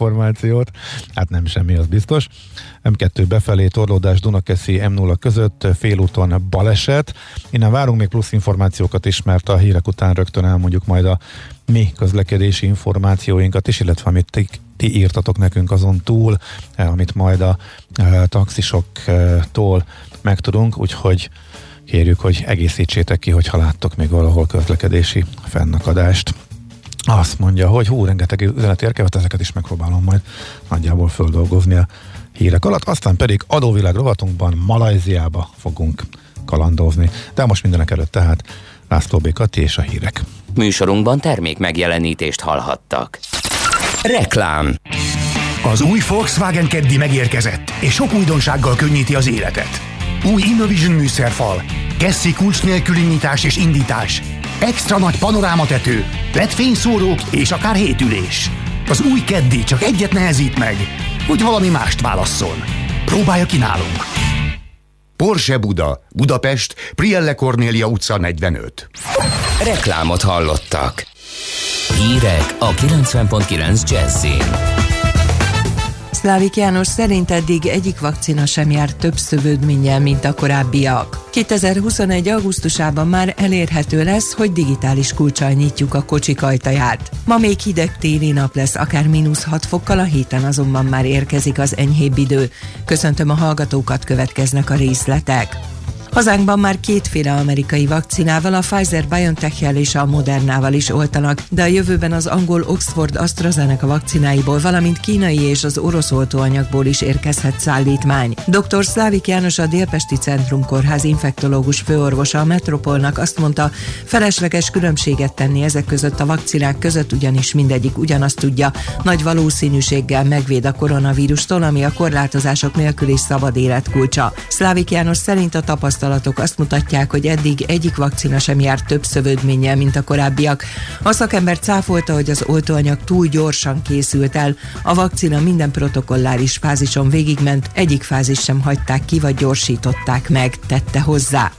információt, hát nem semmi, az biztos. M2 befelé torlódás Dunakeszi M0 között félúton baleset. Innen várunk még plusz információkat is, mert a hírek után rögtön elmondjuk majd a mi közlekedési információinkat is, illetve amit ti, ti írtatok nekünk azon túl, eh, amit majd a e, taxisoktól megtudunk, úgyhogy kérjük, hogy egészítsétek ki, hogyha láttok még valahol közlekedési fennakadást. Azt mondja, hogy hú, rengeteg üzenet érkezett, ezeket is megpróbálom majd nagyjából földolgozni a hírek alatt. Aztán pedig adóvilág rovatunkban Malajziába fogunk kalandozni. De most mindenek előtt tehát László B. Kati és a hírek. Műsorunkban termék megjelenítést hallhattak. Reklám Az új Volkswagen Keddi megérkezett, és sok újdonsággal könnyíti az életet. Új Innovision műszerfal, Kessi kulcs nélküli nyitás és indítás, extra nagy panorámatető, LED fényszórók és akár hétülés. Az új Keddi csak egyet nehezít meg, hogy valami mást válasszon. Próbálja ki nálunk. Porsche Buda, Budapest, Prielle Cornélia utca 45. Reklámot hallottak. Hírek a 90.9 Jazzin. Szlávik János szerint eddig egyik vakcina sem jár több szövődménnyel, mint a korábbiak. 2021. augusztusában már elérhető lesz, hogy digitális kulcsal nyitjuk a kocsik ajtaját. Ma még hideg téli nap lesz, akár mínusz 6 fokkal, a héten azonban már érkezik az enyhébb idő. Köszöntöm a hallgatókat, következnek a részletek. Hazánkban már kétféle amerikai vakcinával, a Pfizer-BioNTech-jel és a Modernával is oltanak, de a jövőben az angol Oxford AstraZeneca vakcináiból, valamint kínai és az orosz oltóanyagból is érkezhet szállítmány. Dr. Szlávik János a Délpesti Centrum Kórház infektológus főorvosa a Metropolnak azt mondta, felesleges különbséget tenni ezek között a vakcinák között, ugyanis mindegyik ugyanazt tudja, nagy valószínűséggel megvéd a koronavírustól, ami a korlátozások nélkül is szabad élet kulcsa. Szlávik János szerint a tapasztalat tapasztalatok azt mutatják, hogy eddig egyik vakcina sem jár több szövődménnyel, mint a korábbiak. A szakember cáfolta, hogy az oltóanyag túl gyorsan készült el. A vakcina minden protokolláris fázison végigment, egyik fázis sem hagyták ki, vagy gyorsították meg, tette hozzá.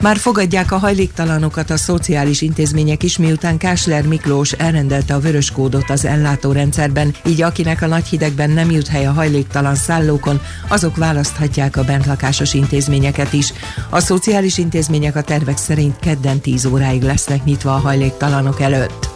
Már fogadják a hajléktalanokat a szociális intézmények is, miután Kásler Miklós elrendelte a vörös kódot az ellátórendszerben, így akinek a nagy hidegben nem jut hely a hajléktalan szállókon, azok választhatják a bentlakásos intézményeket is. A szociális intézmények a tervek szerint kedden 10 óráig lesznek nyitva a hajléktalanok előtt.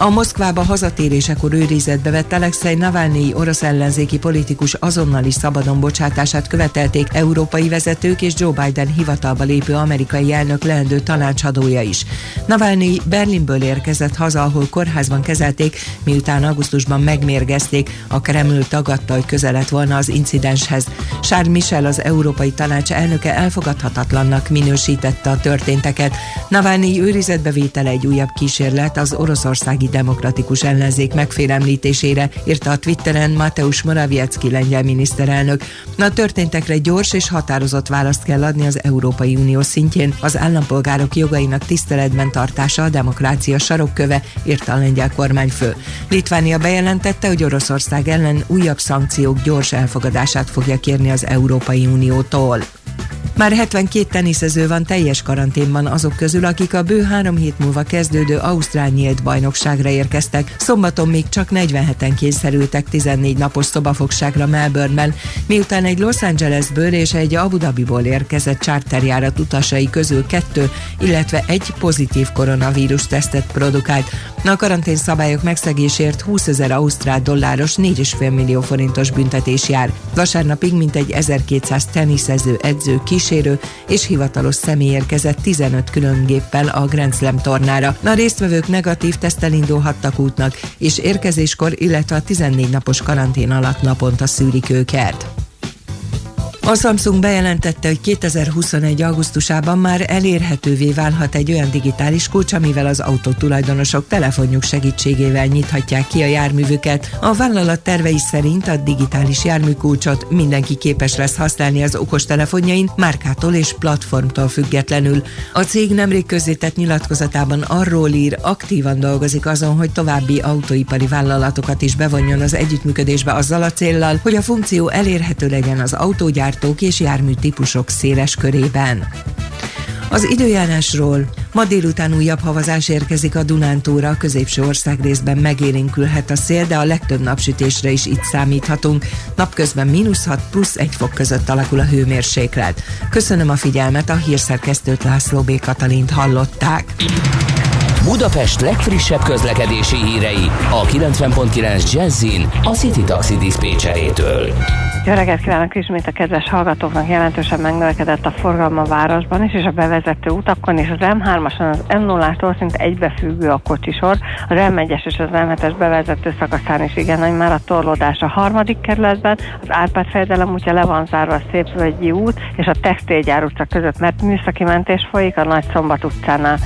A Moszkvába hazatérésekor őrizetbe vett Alexei Navalnyi orosz ellenzéki politikus azonnali szabadon bocsátását követelték európai vezetők és Joe Biden hivatalba lépő amerikai elnök leendő tanácsadója is. Navalnyi Berlinből érkezett haza, ahol kórházban kezelték, miután augusztusban megmérgezték, a Kreml tagadta, hogy közelett volna az incidenshez. Charles Michel, az Európai Tanács elnöke elfogadhatatlannak minősítette a történteket. Navalnyi őrizetbevétele egy újabb kísérlet az oroszországi demokratikus ellenzék megfélemlítésére, írta a Twitteren Mateusz Morawiecki lengyel miniszterelnök. A történtekre gyors és határozott választ kell adni az Európai Unió szintjén. Az állampolgárok jogainak tiszteletben tartása a demokrácia sarokköve, írta a lengyel kormányfő. Litvánia bejelentette, hogy Oroszország ellen újabb szankciók gyors elfogadását fogja kérni az Európai Uniótól. Már 72 teniszező van teljes karanténban azok közül, akik a bő három hét múlva kezdődő Ausztrál nyílt bajnokságra érkeztek. Szombaton még csak 47-en kényszerültek 14 napos szobafogságra Melbourneben, miután egy Los Angelesből és egy Abu Dhabiból érkezett charterjárat utasai közül kettő, illetve egy pozitív koronavírus tesztet produkált. A karantén szabályok megszegésért 20 ezer ausztrál dolláros 4,5 millió forintos büntetés jár. Vasárnapig mintegy 1200 teniszező edző kis kísérő és hivatalos személy érkezett 15 külön géppel a Grand Slam tornára. A résztvevők negatív tesztel indulhattak útnak, és érkezéskor, illetve a 14 napos karantén alatt naponta szűrik őket. A Samsung bejelentette, hogy 2021. augusztusában már elérhetővé válhat egy olyan digitális kulcs, amivel az autótulajdonosok telefonjuk segítségével nyithatják ki a járművüket. A vállalat tervei szerint a digitális járműkulcsot mindenki képes lesz használni az okostelefonjain, márkától és platformtól függetlenül. A cég nemrég közzétett nyilatkozatában arról ír, aktívan dolgozik azon, hogy további autóipari vállalatokat is bevonjon az együttműködésbe azzal a céllal, hogy a funkció elérhető legyen az autógyár gyártók és jármű típusok széles körében. Az időjárásról ma délután újabb havazás érkezik a Dunántúra, a középső ország részben megélénkülhet a szél, de a legtöbb napsütésre is itt számíthatunk. Napközben mínusz 6 plusz 1 fok között alakul a hőmérséklet. Köszönöm a figyelmet, a hírszerkesztőt László B. Katalint hallották. Budapest legfrissebb közlekedési hírei a 90.9 Jazzin a City Taxi Dispécsejétől. Jó reggelt kívánok ismét a kedves hallgatóknak, jelentősen megnövekedett a forgalma a városban is, és a bevezető utakon, és az M3-ason az M0-tól szinte egybefüggő a kocsisor, az M1-es és az M7-es bevezető szakaszán is igen nagy már a torlódás a harmadik kerületben, az Árpád fejedelem útja le van zárva a Szépvölgyi út és a Textilgyár utca között, mert műszaki mentés folyik a Nagy Szombat utcánál.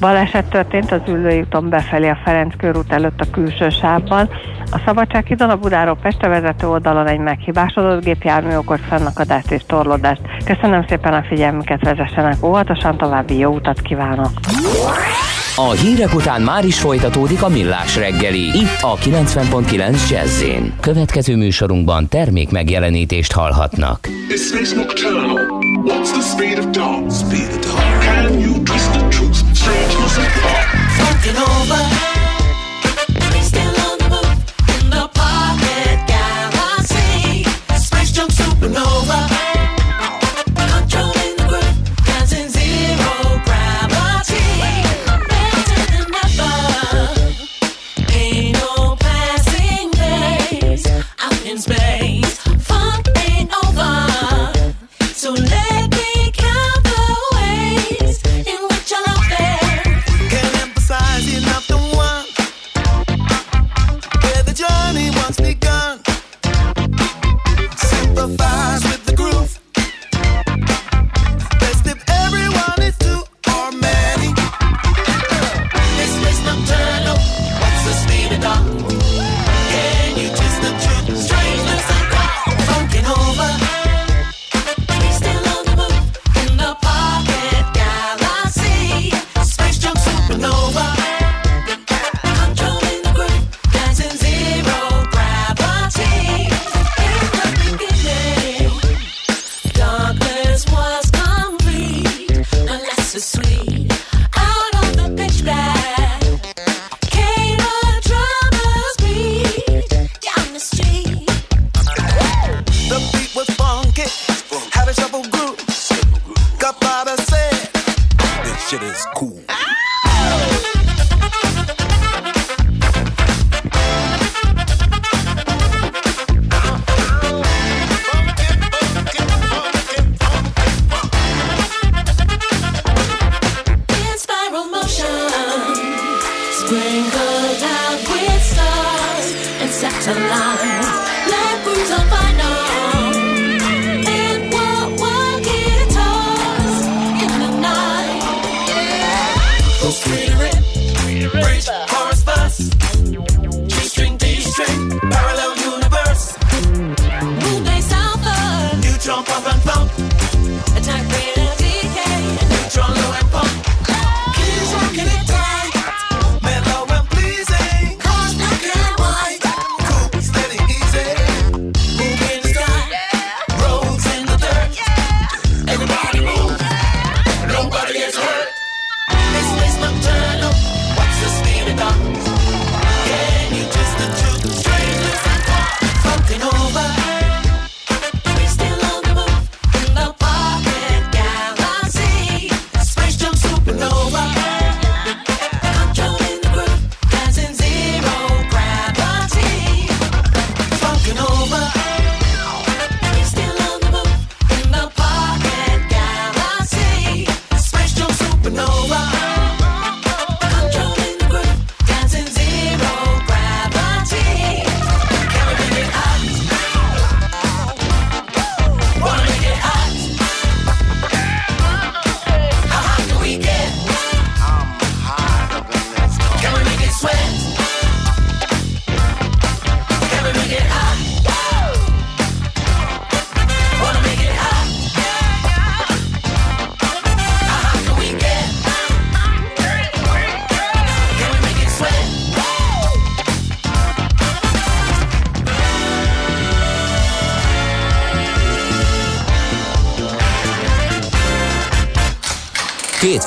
Baleset történt az Üllői úton befelé a Ferenc körút előtt a külső sávban. A Szabadsághidon a Budáról Pestre vezető oldalon egy meghibásodott gépjármű okoz fennakadást és torlódást. Köszönöm szépen a figyelmüket, vezessenek óvatosan, további jó utat kívánok! A hírek után már is folytatódik a millás reggeli, itt a 90.9 jazz Következő műsorunkban termék megjelenítést hallhatnak. Speed of dawn. looking over.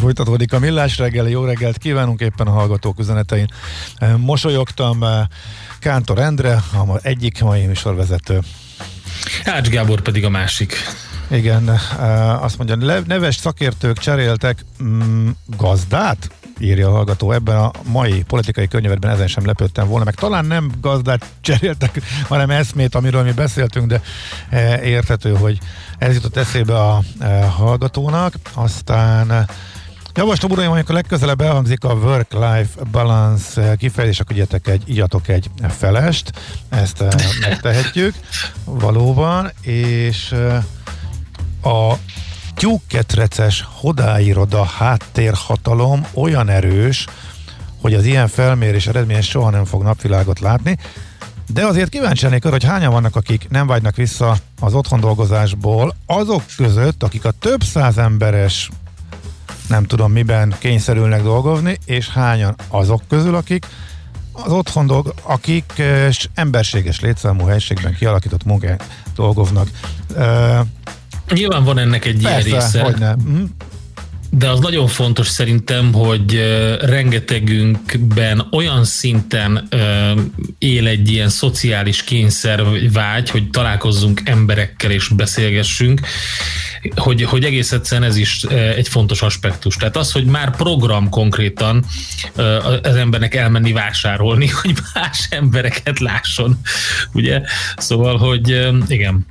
Folytatódik a Millás reggeli, jó reggelt kívánunk éppen a hallgatók üzenetein. Mosolyogtam Kántor Endre, a egyik mai műsorvezető. Ács Gábor pedig a másik. Igen, azt mondja, neves szakértők cseréltek mm, gazdát? írja a hallgató. Ebben a mai politikai környezetben ezen sem lepődtem volna, meg talán nem gazdát cseréltek, hanem eszmét, amiről mi beszéltünk, de érthető, hogy ez jutott eszébe a hallgatónak. Aztán Javaslom, uraim, amikor legközelebb elhangzik a work-life balance kifejezés, akkor igyatok egy, igyatok egy felest, ezt megtehetjük valóban, és a tyúkketreces hodáiroda háttérhatalom olyan erős, hogy az ilyen felmérés eredménye soha nem fog napvilágot látni, de azért kíváncsi lennék arra, hogy hányan vannak, akik nem vágynak vissza az otthon dolgozásból, azok között, akik a több száz emberes nem tudom miben kényszerülnek dolgozni, és hányan azok közül, akik az otthon dolg, akik emberséges létszámú helységben kialakított munkát dolgoznak. Nyilván van ennek egy Persze, ilyen része. Hogy nem. Mm. De az nagyon fontos szerintem, hogy rengetegünkben olyan szinten él egy ilyen szociális kényszer vágy, hogy találkozzunk emberekkel és beszélgessünk, hogy, hogy egész egyszerűen ez is egy fontos aspektus. Tehát az, hogy már program konkrétan az embernek elmenni vásárolni, hogy más embereket lásson, ugye? Szóval, hogy igen,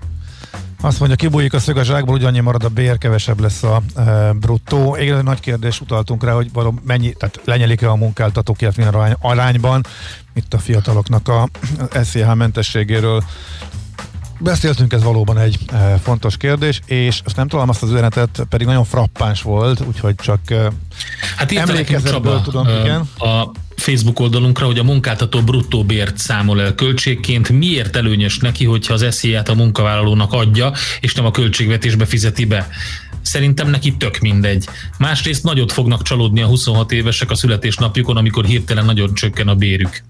azt mondja, kibújik a szög a zsákból, ugyannyi marad a bér, kevesebb lesz a e, bruttó. Igen, nagy kérdés utaltunk rá, hogy valami mennyi, tehát lenyelik-e a munkáltatók, illetve arány, arányban. Itt a fiataloknak a SZH mentességéről Beszéltünk, ez valóban egy e, fontos kérdés, és azt nem tudom, azt az üzenetet pedig nagyon frappáns volt, úgyhogy csak e, hát emlékezetből tudom, uh, igen. A Facebook oldalunkra, hogy a munkáltató bruttó bért számol el költségként, miért előnyös neki, hogyha az esziát a munkavállalónak adja, és nem a költségvetésbe fizeti be. Szerintem neki tök mindegy. Másrészt nagyot fognak csalódni a 26 évesek a születésnapjukon, amikor hirtelen nagyon csökken a bérük.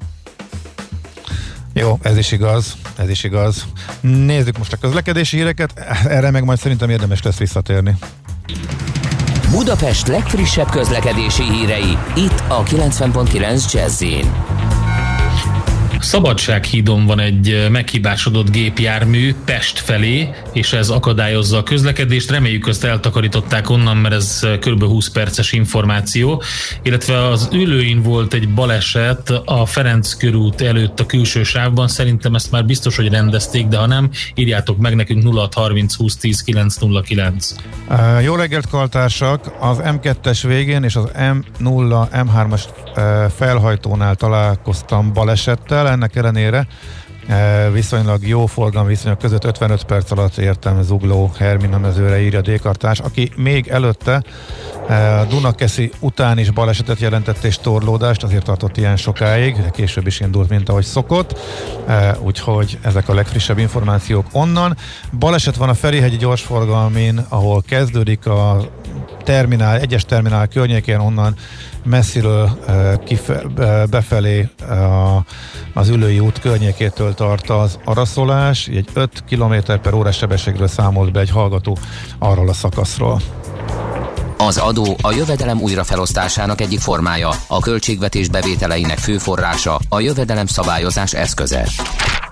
Jó, ez is igaz, ez is igaz. Nézzük most a közlekedési híreket, erre meg majd szerintem érdemes lesz visszatérni. Budapest legfrissebb közlekedési hírei, itt a 90.9 jazz Szabadsághídon van egy meghibásodott gépjármű Pest felé, és ez akadályozza a közlekedést. Reméljük, azt eltakarították onnan, mert ez kb. 20 perces információ. Illetve az ülőin volt egy baleset a Ferenc körút előtt a külső sávban. Szerintem ezt már biztos, hogy rendezték, de ha nem, írjátok meg nekünk 0630 20 10 909. Uh, jó reggelt, kaltársak! Az M2-es végén és az M0, M3-as uh, felhajtónál találkoztam balesettel ennek ellenére viszonylag jó viszonyok között 55 perc alatt értem Zugló Hermina mezőre írja Dékartás, aki még előtte Dunakeszi után is balesetet jelentett és torlódást, azért tartott ilyen sokáig, de később is indult, mint ahogy szokott, úgyhogy ezek a legfrissebb információk onnan. Baleset van a Ferihegyi gyorsforgalmin, ahol kezdődik a terminál, egyes terminál környékén, onnan messziről kife, befelé a, az ülői út környékétől tart az araszolás, egy 5 km per órás sebességről számolt be egy hallgató arról a szakaszról. Az adó a jövedelem újrafelosztásának egyik formája, a költségvetés bevételeinek fő forrása, a jövedelem szabályozás eszköze.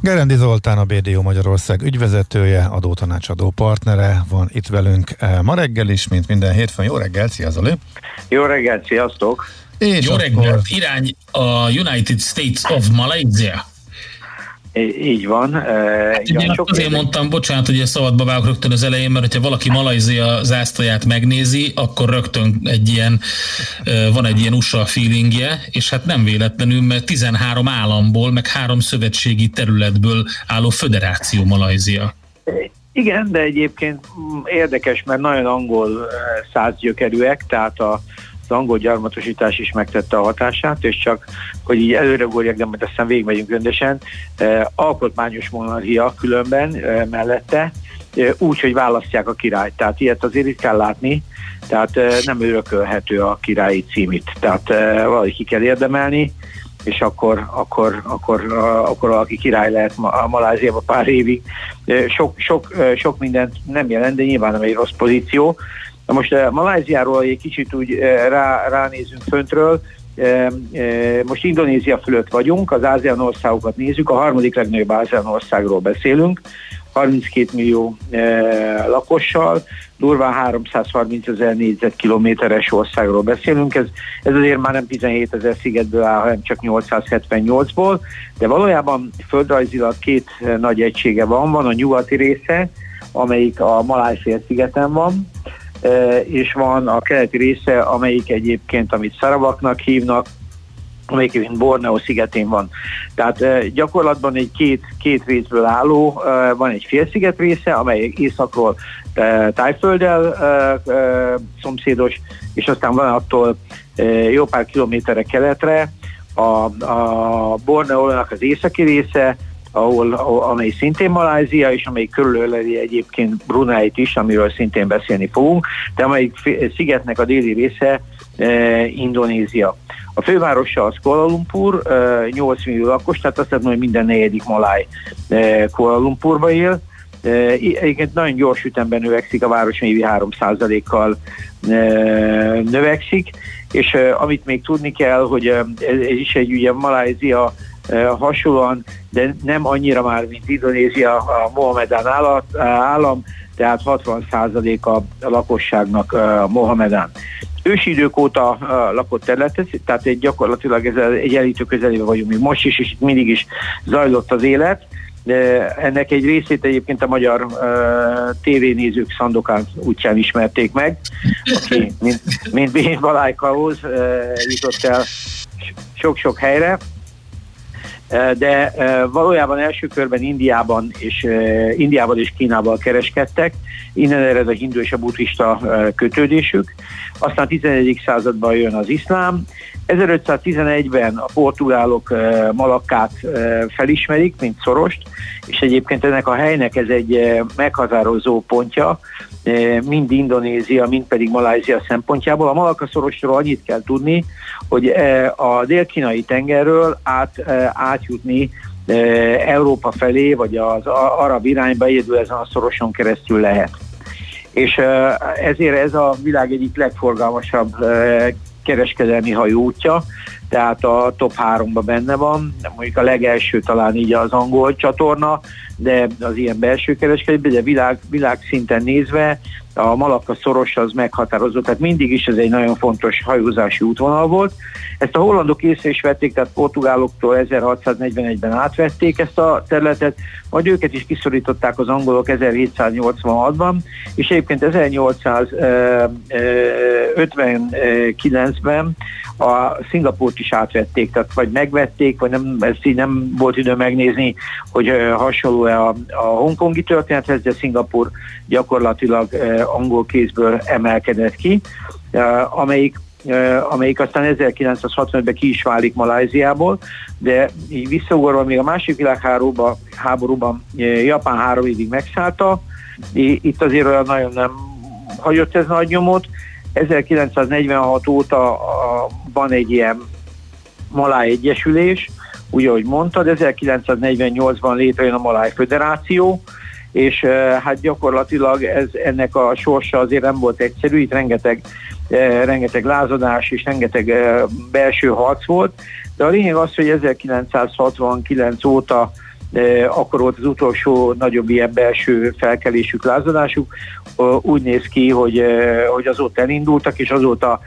Gerendi Zoltán, a BDO Magyarország ügyvezetője, adótanácsadó partnere van itt velünk eh, ma reggel is, mint minden hétfőn. Jó reggel, szia Zoli! Jó reggel, sziasztok! És Jó reggelt, irány a United States of Malaysia. Így van. Hát, igen, sok azért érdek. mondtam, bocsánat, hogy szabadba vágok rögtön az elején, mert ha valaki Malajzia zászlaját megnézi, akkor rögtön egy ilyen, van egy ilyen USA feelingje, és hát nem véletlenül, mert 13 államból, meg három szövetségi területből álló föderáció Malajzia. Igen, de egyébként érdekes, mert nagyon angol százgyökerűek, tehát a az angol gyarmatosítás is megtette a hatását, és csak, hogy így előre ugorjak, de majd aztán végigmegyünk rendesen, eh, alkotmányos monarchia különben eh, mellette, eh, úgy, hogy választják a királyt. Tehát ilyet azért kell látni, tehát eh, nem örökölhető a királyi címit. Tehát eh, valahogy ki kell érdemelni, és akkor, akkor, akkor, akkor valaki király lehet a Maláziában pár évig. Sok, sok, sok mindent nem jelent, de nyilván nem egy rossz pozíció. Na most uh, Maláziáról egy kicsit úgy uh, rá, ránézünk föntről, most Indonézia fölött vagyunk, az ASEAN országokat nézzük, a harmadik legnagyobb ASEAN országról beszélünk, 32 millió lakossal, durván 330 ezer négyzetkilométeres országról beszélünk, ez, ez azért már nem 17 ezer szigetből áll, hanem csak 878-ból, de valójában földrajzilag két nagy egysége van, van a nyugati része, amelyik a Maláj-félszigeten van, és van a keleti része, amelyik egyébként, amit Szaravaknak hívnak, amelyik Borneo szigetén van. Tehát gyakorlatban egy két, két részből álló, van egy félsziget része, amely északról Tájfölddel szomszédos, és aztán van attól jó pár kilométerre keletre a, a Borneo-nak az északi része, ahol, amely szintén Malázia, és amely körülöleli egyébként Brunáit is, amiről szintén beszélni fogunk, de amelyik szigetnek a déli része e, Indonézia. A fővárosa az Kuala Lumpur, e, 8 millió lakos, tehát azt mondom, hogy minden negyedik maláj e, Kuala Lumpurba él. Egyébként nagyon gyors ütemben növekszik, a város évi 3%-kal e, növekszik, és amit még tudni kell, hogy ez is egy ugye Malázia hasonlóan, de nem annyira már, mint Indonézia a Mohamedán állam, tehát 60% a lakosságnak a Mohamedán. Ősi idők óta lakott terület, tehát egy gyakorlatilag ez egy elítő közelében vagyunk még most is, és itt mindig is zajlott az élet. De ennek egy részét egyébként a magyar uh, tévénézők Szandokán útján ismerték meg, aki mint, mint Bén Balájkahoz uh, jutott el sok-sok helyre, de valójában első körben Indiában és Indiában és Kínával kereskedtek, innen ered a hindu és a buddhista kötődésük. Aztán a 11. században jön az iszlám, 1511-ben a portugálok Malakkát felismerik, mint szorost, és egyébként ennek a helynek ez egy meghatározó pontja, mind Indonézia, mind pedig Malázia szempontjából. A Malakka szorosról annyit kell tudni, hogy a dél-kínai tengerről át, átjutni Európa felé, vagy az arab irányba egyedül ezen a szoroson keresztül lehet. És ezért ez a világ egyik legforgalmasabb kereskedelmi hajóútja, tehát a top 3-ban benne van, mondjuk a legelső talán így az angol csatorna, de az ilyen belső kereskedelmi, de világ, világ szinten nézve a Malakka szoros az meghatározó, tehát mindig is ez egy nagyon fontos hajózási útvonal volt. Ezt a hollandok észre is vették, tehát portugáloktól 1641-ben átvették ezt a területet, majd őket is kiszorították az angolok 1786-ban, és egyébként 1859-ben a Szingapurt is átvették, tehát vagy megvették, vagy nem, ezt így nem volt idő megnézni, hogy hasonló-e a, a hongkongi történethez, de Szingapur gyakorlatilag angol kézből emelkedett ki, amelyik amelyik aztán 1965-ben ki is válik Maláziából, de így visszaugorva még a másik világháborúban háborúban Japán három évig megszállta, itt azért olyan nagyon nem hagyott ez nagy nyomot. 1946 óta van egy ilyen Maláj Egyesülés, úgy ahogy mondtad, 1948-ban létrejön a Maláj Föderáció, és hát gyakorlatilag ez, ennek a sorsa azért nem volt egyszerű, itt rengeteg, rengeteg lázadás és rengeteg belső harc volt, de a lényeg az, hogy 1969 óta akkor volt az utolsó nagyobb ilyen belső felkelésük, lázadásuk. Úgy néz ki, hogy, hogy azóta elindultak, és azóta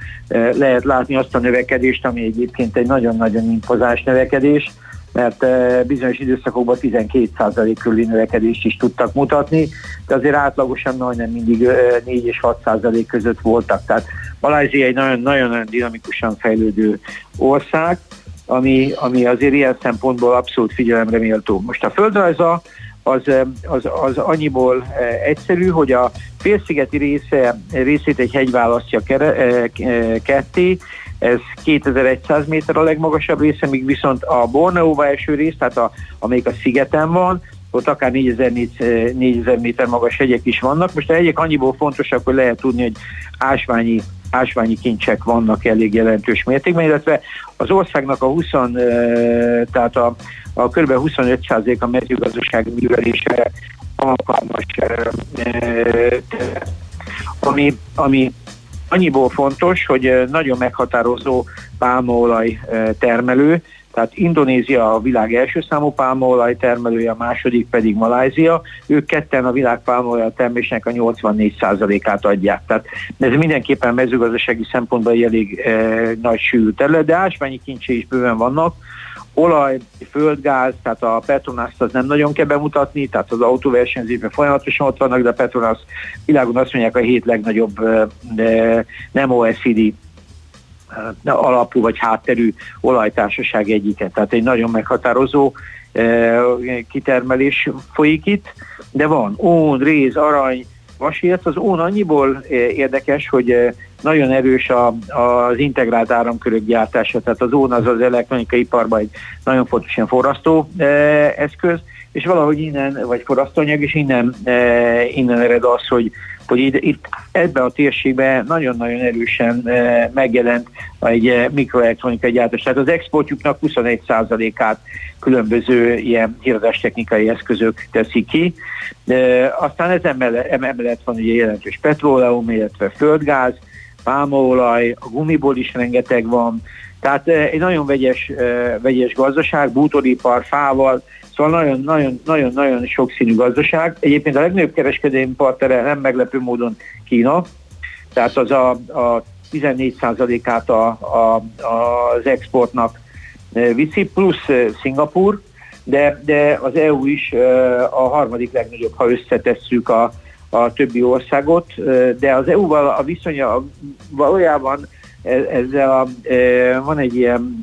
lehet látni azt a növekedést, ami egyébként egy nagyon-nagyon impozás növekedés. mert bizonyos időszakokban 12% körüli növekedést is tudtak mutatni, de azért átlagosan majdnem mindig 4 és 6% között voltak. Tehát Malázia egy nagyon-nagyon dinamikusan fejlődő ország, ami, ami azért ilyen szempontból abszolút figyelemre méltó. Most a földrajza az, az, az annyiból egyszerű, hogy a félszigeti része, részét egy hegy választja ketté, ez 2100 méter a legmagasabb része, míg viszont a Borneóba eső rész, tehát a, amelyik a szigeten van, ott akár 4000, 4000 méter magas hegyek is vannak. Most a hegyek annyiból fontosak, hogy lehet tudni, hogy ásványi ásványi kincsek vannak elég jelentős mértékben, illetve az országnak a 20, tehát a, a kb. 25% a mezőgazdasági művelésre alkalmas, ami, ami annyiból fontos, hogy nagyon meghatározó pálmaolaj termelő, tehát Indonézia a világ első számú pálmaolaj termelője, a második pedig Malázia. Ők ketten a világ pálmaolaj termésnek a 84%-át adják. Tehát ez mindenképpen mezőgazdasági szempontból egy elég e, nagy sűrű terület, de ásványi kincsé is bőven vannak. Olaj, földgáz, tehát a Petronaszt az nem nagyon kell bemutatni, tehát az autóversenyzésben folyamatosan ott vannak, de a Petronas világon azt mondják a hét legnagyobb de nem OECD alapú vagy hátterű olajtársaság egyike. Tehát egy nagyon meghatározó kitermelés folyik itt, de van ón, réz, arany, vasért. Az ón annyiból érdekes, hogy nagyon erős a, az integrált áramkörök gyártása, tehát az ón az az elektronikai iparban egy nagyon fontos ilyen forrasztó eszköz, és valahogy innen, vagy forrasztóanyag, és innen, innen ered az, hogy hogy itt, ebben a térségben nagyon-nagyon erősen e, megjelent egy e, mikroelektronikai gyártás. Tehát az exportjuknak 21%-át különböző ilyen technikai eszközök teszik ki. E, aztán ez emellett, emellett van ugye jelentős petróleum, illetve földgáz, pálmaolaj, a gumiból is rengeteg van, tehát egy nagyon vegyes, vegyes gazdaság, bútoripar, fával, Szóval nagyon-nagyon sokszínű gazdaság. Egyébként a legnagyobb kereskedelmi partnere nem meglepő módon Kína, tehát az a, a 14%-át a, a, az exportnak e, viszi, plusz e, Szingapur, de, de az EU is e, a harmadik legnagyobb, ha összetesszük a, a többi országot, de az EU-val a viszonya valójában ezzel a, van egy ilyen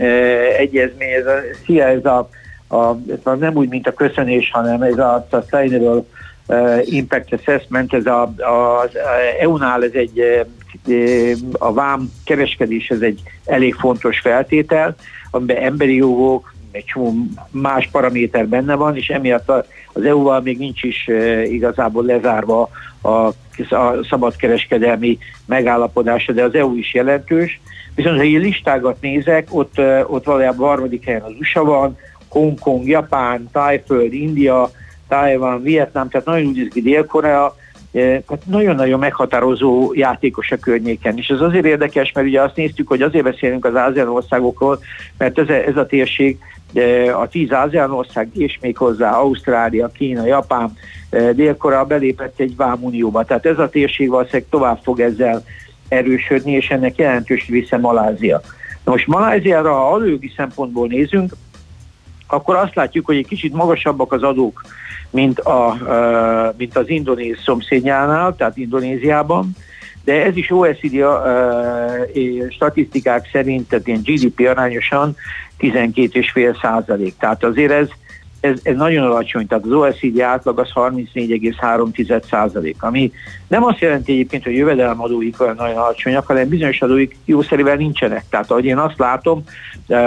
egyezmény, ez a, ez a a, ez nem úgy, mint a köszönés, hanem ez a Sustainable Impact Assessment, ez a, a, az EU-nál ez egy uh, a vám kereskedés ez egy elég fontos feltétel, amiben emberi jogok, egy csomó más paraméter benne van, és emiatt az EU-val még nincs is igazából lezárva a, a szabadkereskedelmi megállapodása, de az EU is jelentős. Viszont ha egy listákat nézek, ott, ott valójában harmadik helyen az USA van, Hongkong, Japán, Tájföld, India, Taiwan, Vietnám, tehát nagyon úgy ki Dél-Korea, eh, tehát nagyon-nagyon meghatározó játékos a környéken. És ez azért érdekes, mert ugye azt néztük, hogy azért beszélünk az ASEAN országokról, mert ez a, ez a térség eh, a tíz ASEAN ország, és még hozzá Ausztrália, Kína, Japán, eh, Dél-Korea belépett egy vámunióba. Tehát ez a térség valószínűleg tovább fog ezzel erősödni, és ennek jelentős része Malázia. Na most Maláziára, ha alőgi szempontból nézünk, akkor azt látjuk, hogy egy kicsit magasabbak az adók, mint, a, mint az indonéz szomszédjánál, tehát Indonéziában, de ez is OECD uh, statisztikák szerint, tehát ilyen GDP arányosan 12,5 százalék. Tehát azért ez, ez, ez nagyon alacsony, tehát az OECD átlag az 34,3 százalék, ami nem azt jelenti egyébként, hogy jövedelemadóik olyan nagyon alacsonyak, hanem bizonyos adóik jószerűen nincsenek. Tehát ahogy én azt látom,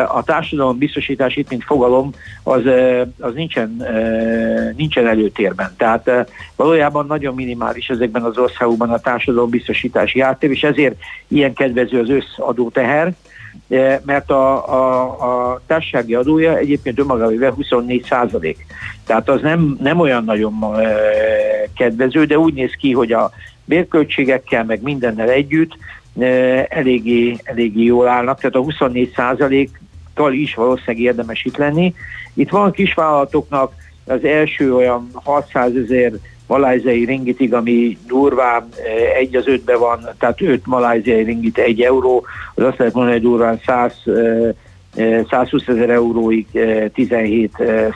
a társadalom biztosítás itt, mint fogalom, az, az nincsen, nincsen előtérben. Tehát valójában nagyon minimális ezekben az országokban a társadalom biztosítási háttér, és ezért ilyen kedvező az összadó teher, mert a, a, a társasági adója egyébként önmagában 24 százalék. Tehát az nem, nem olyan nagyon kedvező, de úgy néz ki, hogy a bérköltségekkel, meg mindennel együtt eléggé, eléggé jól állnak, tehát a 24 százalékkal is valószínűleg érdemes itt lenni. Itt van kisvállalatoknak az első olyan 600 ezer malajziai ringitig, ami durván egy az ötbe van, tehát öt malajziai ringit egy euró, az azt lehet mondani, hogy durván 100 120 ezer euróig 17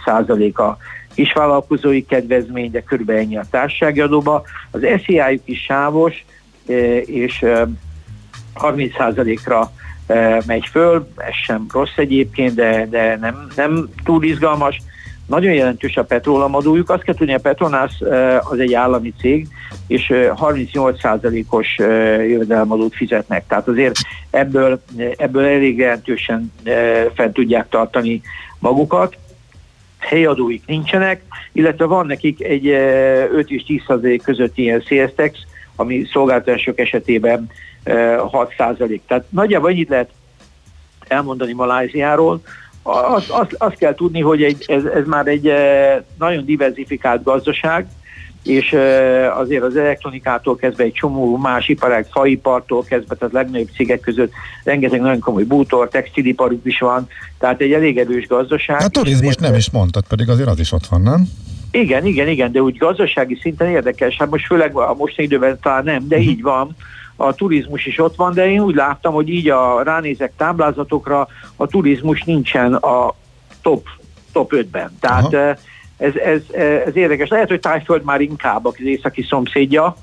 százalék a kisvállalkozói kedvezmény, de körülbelül ennyi a társasági adóba. Az SZIA-juk is sávos, és 30 százalékra megy föl, ez sem rossz egyébként, de, de nem, nem túl izgalmas. Nagyon jelentős a petrólemadójuk. Azt kell tudni, a Petronász az egy állami cég, és 38%-os jövedelemadót fizetnek. Tehát azért ebből, ebből elég jelentősen fent tudják tartani magukat. Helyadóik nincsenek, illetve van nekik egy 5 és 10% közötti ilyen sales ami szolgáltatások esetében 6% Tehát nagyjából ennyit lehet elmondani Maláziáról. Azt, azt, azt kell tudni, hogy egy, ez, ez már egy nagyon diversifikált gazdaság, és azért az elektronikától kezdve egy csomó más iparág, faipartól kezdve, tehát legnagyobb cégek között rengeteg nagyon komoly bútor, textiliparuk is van, tehát egy elég erős gazdaság. A turizmus nem is mondtad, pedig azért az is ott van, nem? Igen, igen, igen, de úgy gazdasági szinten érdekes, hát most főleg a mostani időben talán nem, de uh-huh. így van, a turizmus is ott van, de én úgy láttam, hogy így a ránézek táblázatokra, a turizmus nincsen a top, top 5-ben. Tehát ez, ez, ez, érdekes. Lehet, hogy Tájföld már inkább az északi szomszédja,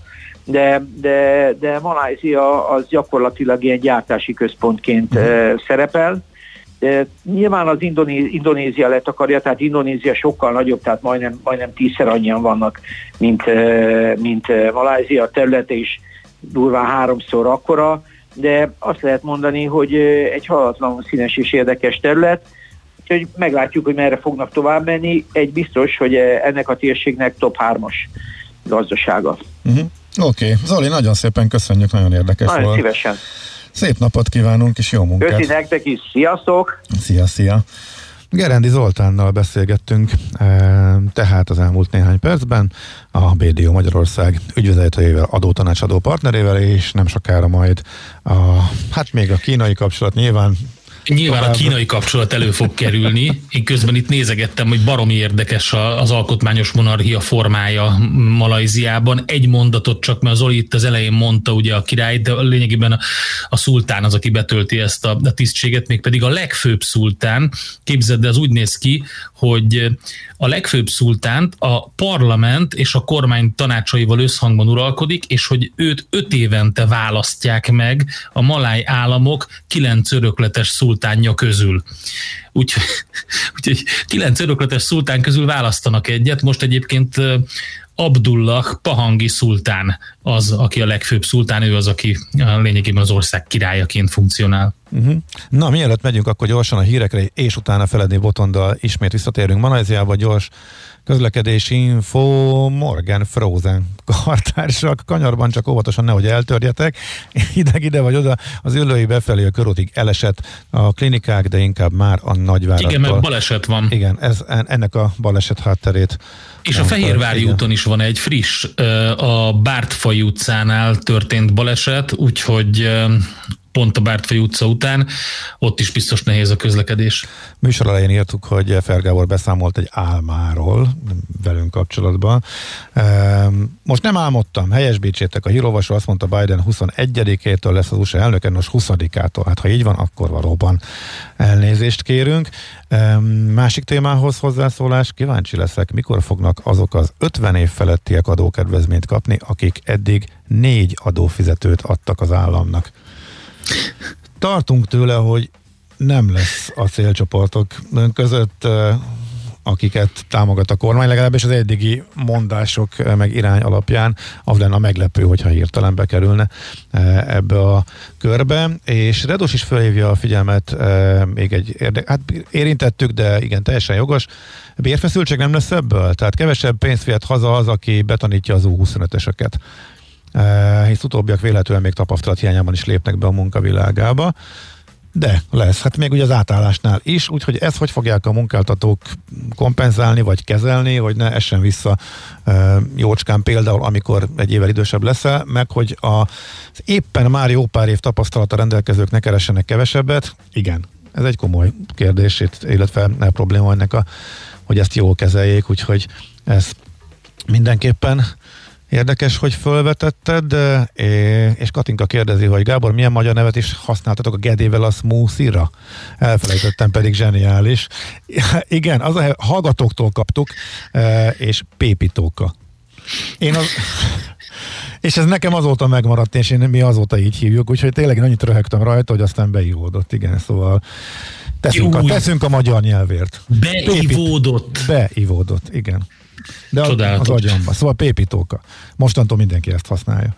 de, de, de Malázia az gyakorlatilag ilyen gyártási központként uh-huh. szerepel. De nyilván az Indoné- Indonézia lett akarja, tehát Indonézia sokkal nagyobb, tehát majdnem, majdnem tízszer annyian vannak, mint, mint Malázia. Területe is durván háromszor akkora, de azt lehet mondani, hogy egy halatlanul színes és érdekes terület, úgyhogy meglátjuk, hogy merre fognak tovább menni. Egy biztos, hogy ennek a térségnek top 3-as gazdasága. Uh-huh. Oké, okay. Zoli, nagyon szépen köszönjük, nagyon érdekes nagyon volt. szívesen. Szép napot kívánunk, és jó munkát. Köszi nektek is, sziasztok! Szia, szia! Gerendi Zoltánnal beszélgettünk tehát az elmúlt néhány percben a BDO Magyarország ügyvezetőjével, adótanácsadó partnerével, és nem sokára majd a, hát még a kínai kapcsolat nyilván Nyilván tovább. a kínai kapcsolat elő fog kerülni. Én közben itt nézegettem, hogy baromi érdekes az alkotmányos monarchia formája Malajziában. Egy mondatot csak, mert az Oli itt az elején mondta ugye a király, de lényegében a, a szultán az, aki betölti ezt a, a tisztséget, mégpedig a legfőbb szultán. Képzeld, de az úgy néz ki, hogy a legfőbb szultánt a parlament és a kormány tanácsaival összhangban uralkodik, és hogy őt öt évente választják meg a maláj államok kilenc örökletes szultánja közül. Úgyhogy, úgyhogy kilenc örökletes szultán közül választanak egyet. Most egyébként Abdullah Pahangi szultán az, aki a legfőbb szultán, ő az, aki lényegében az ország királyaként funkcionál. Uh-huh. Na, mielőtt megyünk, akkor gyorsan a hírekre, és utána Feledné Botondal ismét visszatérünk Malajziába, gyors közlekedési info, Morgan Frozen kartársak, kanyarban csak óvatosan nehogy eltörjetek, ideg ide vagy oda, az ülői befelé a körútig elesett a klinikák, de inkább már a nagyvárattól. Igen, mert baleset van. Igen, ez, ennek a baleset hátterét és a Fehérvári úton is van egy friss, a Bártfai utcánál történt baleset, úgyhogy pont a Bártfai utca után, ott is biztos nehéz a közlekedés. Műsor elején írtuk, hogy Fergábor beszámolt egy álmáról velünk kapcsolatban. Most nem álmodtam, helyesbítsétek, a hírovasó azt mondta Biden 21-től lesz az USA elnöke, most 20-ától. Hát ha így van, akkor valóban elnézést kérünk. Másik témához hozzászólás, kíváncsi leszek, mikor fognak azok az 50 év felettiek adókedvezményt kapni, akik eddig négy adófizetőt adtak az államnak. Tartunk tőle, hogy nem lesz a célcsoportok között akiket támogat a kormány, legalábbis az eddigi mondások meg irány alapján. Az lenne a meglepő, hogyha hirtelen bekerülne ebbe a körbe, és Redos is felhívja a figyelmet még egy érde- hát érintettük, de igen, teljesen jogos, bérfeszültség nem lesz ebből? Tehát kevesebb pénzt vihet haza az, aki betanítja az U25-eseket hisz utóbbiak véletlenül még tapasztalat hiányában is lépnek be a munkavilágába. De lesz, hát még ugye az átállásnál is, úgyhogy ezt hogy fogják a munkáltatók kompenzálni, vagy kezelni, hogy ne essen vissza e, jócskán például, amikor egy évvel idősebb leszel, meg hogy az éppen már jó pár év tapasztalata rendelkezők ne keressenek kevesebbet, igen, ez egy komoly kérdés, illetve probléma ennek a, hogy ezt jól kezeljék, úgyhogy ez mindenképpen Érdekes, hogy fölvetetted, és Katinka kérdezi, hogy Gábor, milyen magyar nevet is használtatok a Gedével a smoothie-ra? Elfelejtettem, pedig zseniális. Igen, az a hallgatóktól kaptuk, és Pépitóka. Én az... És ez nekem azóta megmaradt, és én, mi azóta így hívjuk, úgyhogy tényleg annyit röhögtem rajta, hogy aztán beívódott, igen, szóval teszünk, a, teszünk a magyar nyelvért. Beivódott. Beivódott, igen. De az agyamba. Szóval pépítóka. Mostantól mindenki ezt használja.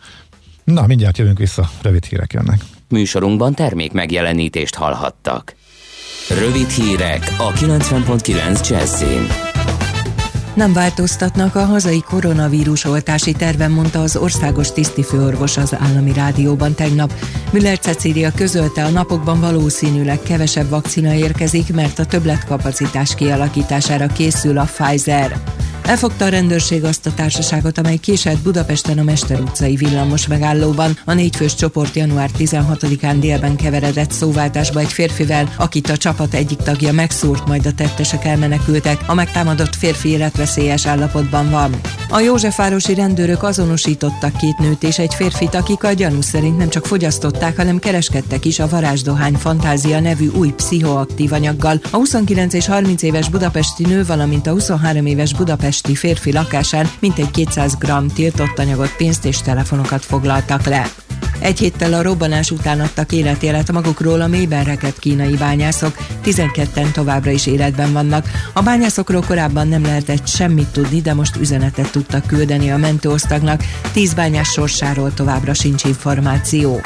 Na, mindjárt jövünk vissza, rövid hírek jönnek. Műsorunkban termék megjelenítést hallhattak. Rövid hírek a 90.9 Jazzin. Nem változtatnak a hazai koronavírus oltási terven, mondta az országos tisztifőorvos az állami rádióban tegnap. Müller Cecília közölte, a napokban valószínűleg kevesebb vakcina érkezik, mert a többletkapacitás kialakítására készül a Pfizer. Elfogta a rendőrség azt a társaságot, amely késett Budapesten a Mester utcai villamos megállóban. A négyfős csoport január 16-án délben keveredett szóváltásba egy férfivel, akit a csapat egyik tagja megszúrt, majd a tettesek elmenekültek. A megtámadott férfi életveszélyes állapotban van. A Józsefvárosi rendőrök azonosítottak két nőt és egy férfit, akik a gyanú szerint nem csak fogyasztották, hanem kereskedtek is a varázsdohány fantázia nevű új pszichoaktív anyaggal. A 29 és 30 éves budapesti nő, valamint a 23 éves Budapest budapesti férfi lakásán mintegy 200 g tiltott anyagot, pénzt és telefonokat foglaltak le. Egy héttel a robbanás után adtak életélet magukról a mélyben rekedt kínai bányászok, 12-en továbbra is életben vannak. A bányászokról korábban nem lehetett semmit tudni, de most üzenetet tudtak küldeni a mentőosztagnak, 10 bányás sorsáról továbbra sincs információ.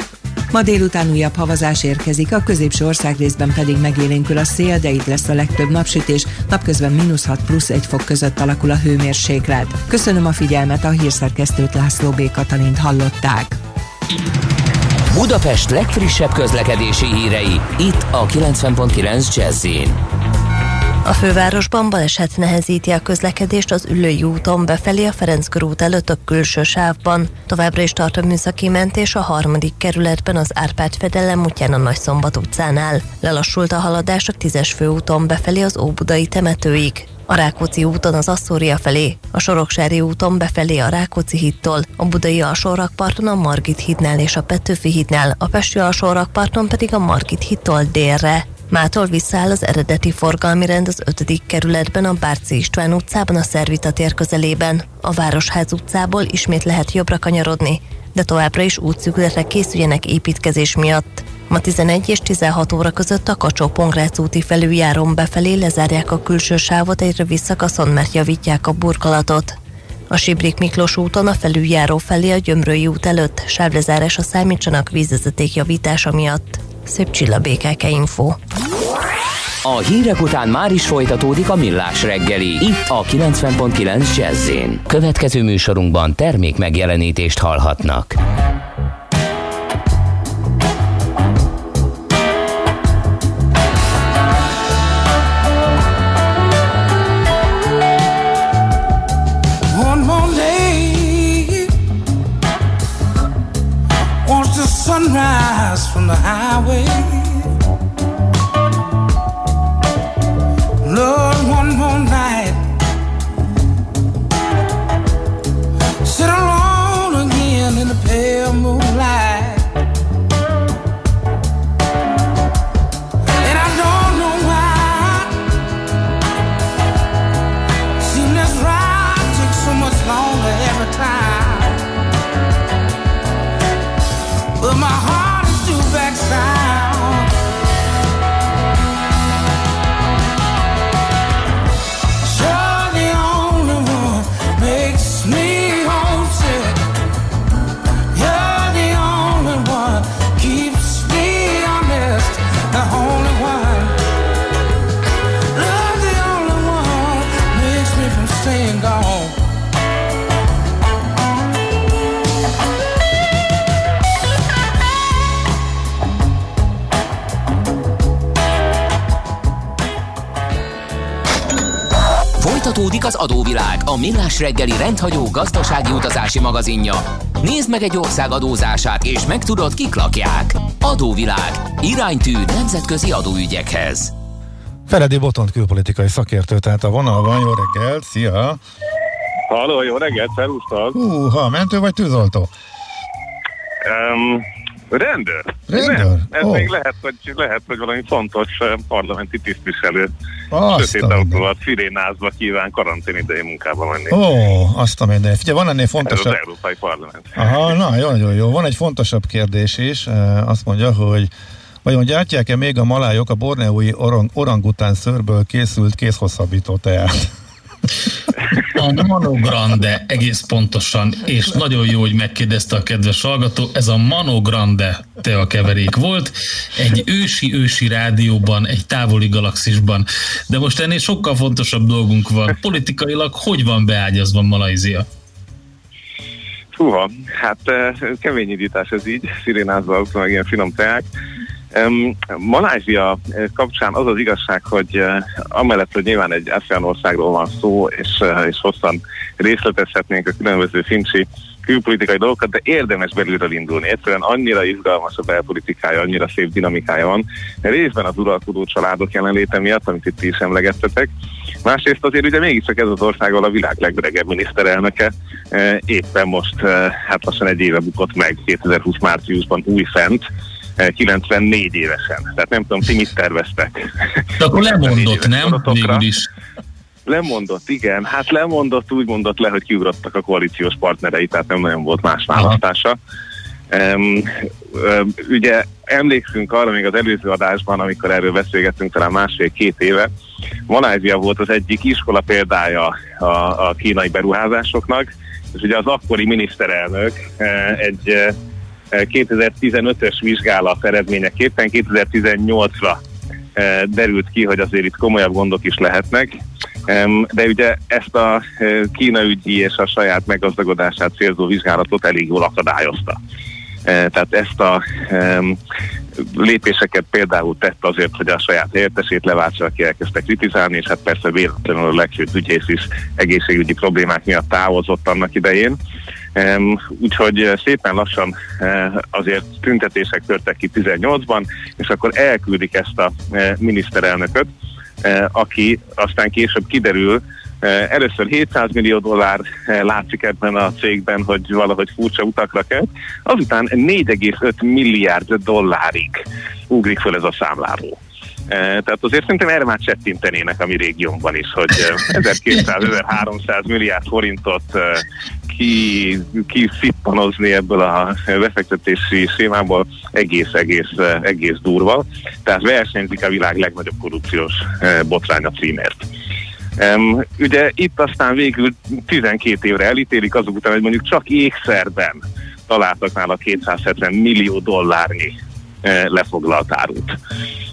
Ma délután újabb havazás érkezik, a középső országrészben pedig megélénkül a szél, de itt lesz a legtöbb napsütés, napközben mínusz 6 plusz 1 fok között alakul a hőmérséklet. Köszönöm a figyelmet, a hírszerkesztőt László B. Katalint hallották. Budapest legfrissebb közlekedési hírei, itt a 90.9 jazz a fővárosban baleset nehezíti a közlekedést az Üllői úton befelé a Ferenc körút előtt a külső sávban. Továbbra is tart a műszaki mentés a harmadik kerületben az Árpád fedelem útján a Nagyszombat utcánál. Lelassult a haladás a tízes főúton befelé az Óbudai temetőig. A Rákóczi úton az Asszória felé, a Soroksári úton befelé a Rákóczi hídtól, a Budai alsórakparton a Margit hídnál és a Petőfi hídnál, a Pesti alsórakparton pedig a Margit hídtól délre. Mától visszaáll az eredeti forgalmi rend az 5. kerületben a Bárci István utcában a Szervita tér közelében. A Városház utcából ismét lehet jobbra kanyarodni, de továbbra is útszűkületre készüljenek építkezés miatt. Ma 11 és 16 óra között a kacsó pongrác úti felüljáron befelé lezárják a külső sávot egy rövid szakaszon, mert javítják a burkolatot. A Sibrik Miklós úton a felüljáró felé a Gyömrői út előtt sávlezárásra számítsanak vízvezeték javítása miatt. Szép csilla BKK Info. A hírek után már is folytatódik a millás reggeli. Itt a 90.9 jazz Következő műsorunkban termék megjelenítést hallhatnak. From the highway Adóvilág, a millás reggeli rendhagyó gazdasági utazási magazinja. Nézd meg egy ország adózását, és megtudod, kik lakják. Adóvilág. Iránytű nemzetközi Halló, jó reggelt, szervusztok! Hú, ha mentő vagy tűzoltó? Um, rendőr. Rendőr? Nem, ez Ó. még lehet hogy, lehet, hogy valami fontos uh, parlamenti tisztviselő Azt sötét autóval szirénázva kíván karantén idején munkába menni. Ó, azt a minden. Figyelj, van ennél Ez az fontosabb... Európai Parlament. Aha, na, jó, nagyon jó. Van egy fontosabb kérdés is. Eh, Azt mondja, hogy vajon gyártják-e még a malájok a borneói orang, orangután szörből készült kézhosszabbító teát? A Mano Grande egész pontosan, és nagyon jó, hogy megkérdezte a kedves hallgató, ez a Mano Grande tea keverék volt, egy ősi-ősi rádióban, egy távoli galaxisban, de most ennél sokkal fontosabb dolgunk van. Politikailag hogy van beágyazva Malajzia? Húha, hát eh, kemény indítás ez így, szirénázva meg ilyen finom teák. Malázsia eh, kapcsán az az igazság, hogy uh, amellett, hogy nyilván egy ASEAN országról van szó, és, uh, és hosszan részletezhetnénk a különböző fincsi külpolitikai dolgokat, de érdemes belülről indulni. Egyszerűen annyira izgalmas a belpolitikája, annyira szép dinamikája van. Részben az uralkodó családok jelenléte miatt, amit itt is emlegettetek. Másrészt azért ugye mégiscsak ez az ország, ahol a világ legöregebb miniszterelnöke eh, éppen most, eh, hát lassan egy éve bukott meg 2020 márciusban újfent, eh, 94 évesen. Tehát nem tudom, ti mit terveztek? De akkor 94 lemondott, nem? Végül is. Lemondott, igen. Hát lemondott, úgy mondott le, hogy kiugrottak a koalíciós partnerei, tehát nem nagyon volt más választása. Um, um, ugye emlékszünk arra még az előző adásban, amikor erről beszélgettünk talán másfél-két éve, Malázia volt az egyik iskola példája a, a kínai beruházásoknak, és ugye az akkori miniszterelnök eh, egy eh, 2015-ös vizsgálat eredményeképpen 2018-ra eh, derült ki, hogy azért itt komolyabb gondok is lehetnek. De ugye ezt a eh, Kína ügyi és a saját meggazdagodását célzó vizsgálatot elég jól akadályozta. Eh, Tehát ezt a lépéseket például tett azért, hogy a saját helyettesét leváltsa, aki elkezdte kritizálni, és hát persze véletlenül a legfőbb ügyész is egészségügyi problémák miatt távozott annak idején. Úgyhogy eh, szépen lassan eh, azért tüntetések törtek ki 18-ban, és akkor elküldik ezt a eh, miniszterelnököt, aki aztán később kiderül, először 700 millió dollár látszik ebben a cégben, hogy valahogy furcsa utakra kell, azután 4,5 milliárd dollárig ugrik föl ez a számláról. Eh, Tehát azért szerintem erre már csettintenének a mi régiónkban is, hogy eh, 1200-1300 milliárd forintot eh, ki, ki ebből a befektetési sémából egész, egész, eh, durva. Tehát versenyzik a világ legnagyobb korrupciós eh, botránya címért. Um, ugye itt aztán végül 12 évre elítélik, azok után, hogy mondjuk csak ékszerben találtak nála 270 millió dollárnyi eh, lefoglalt árut.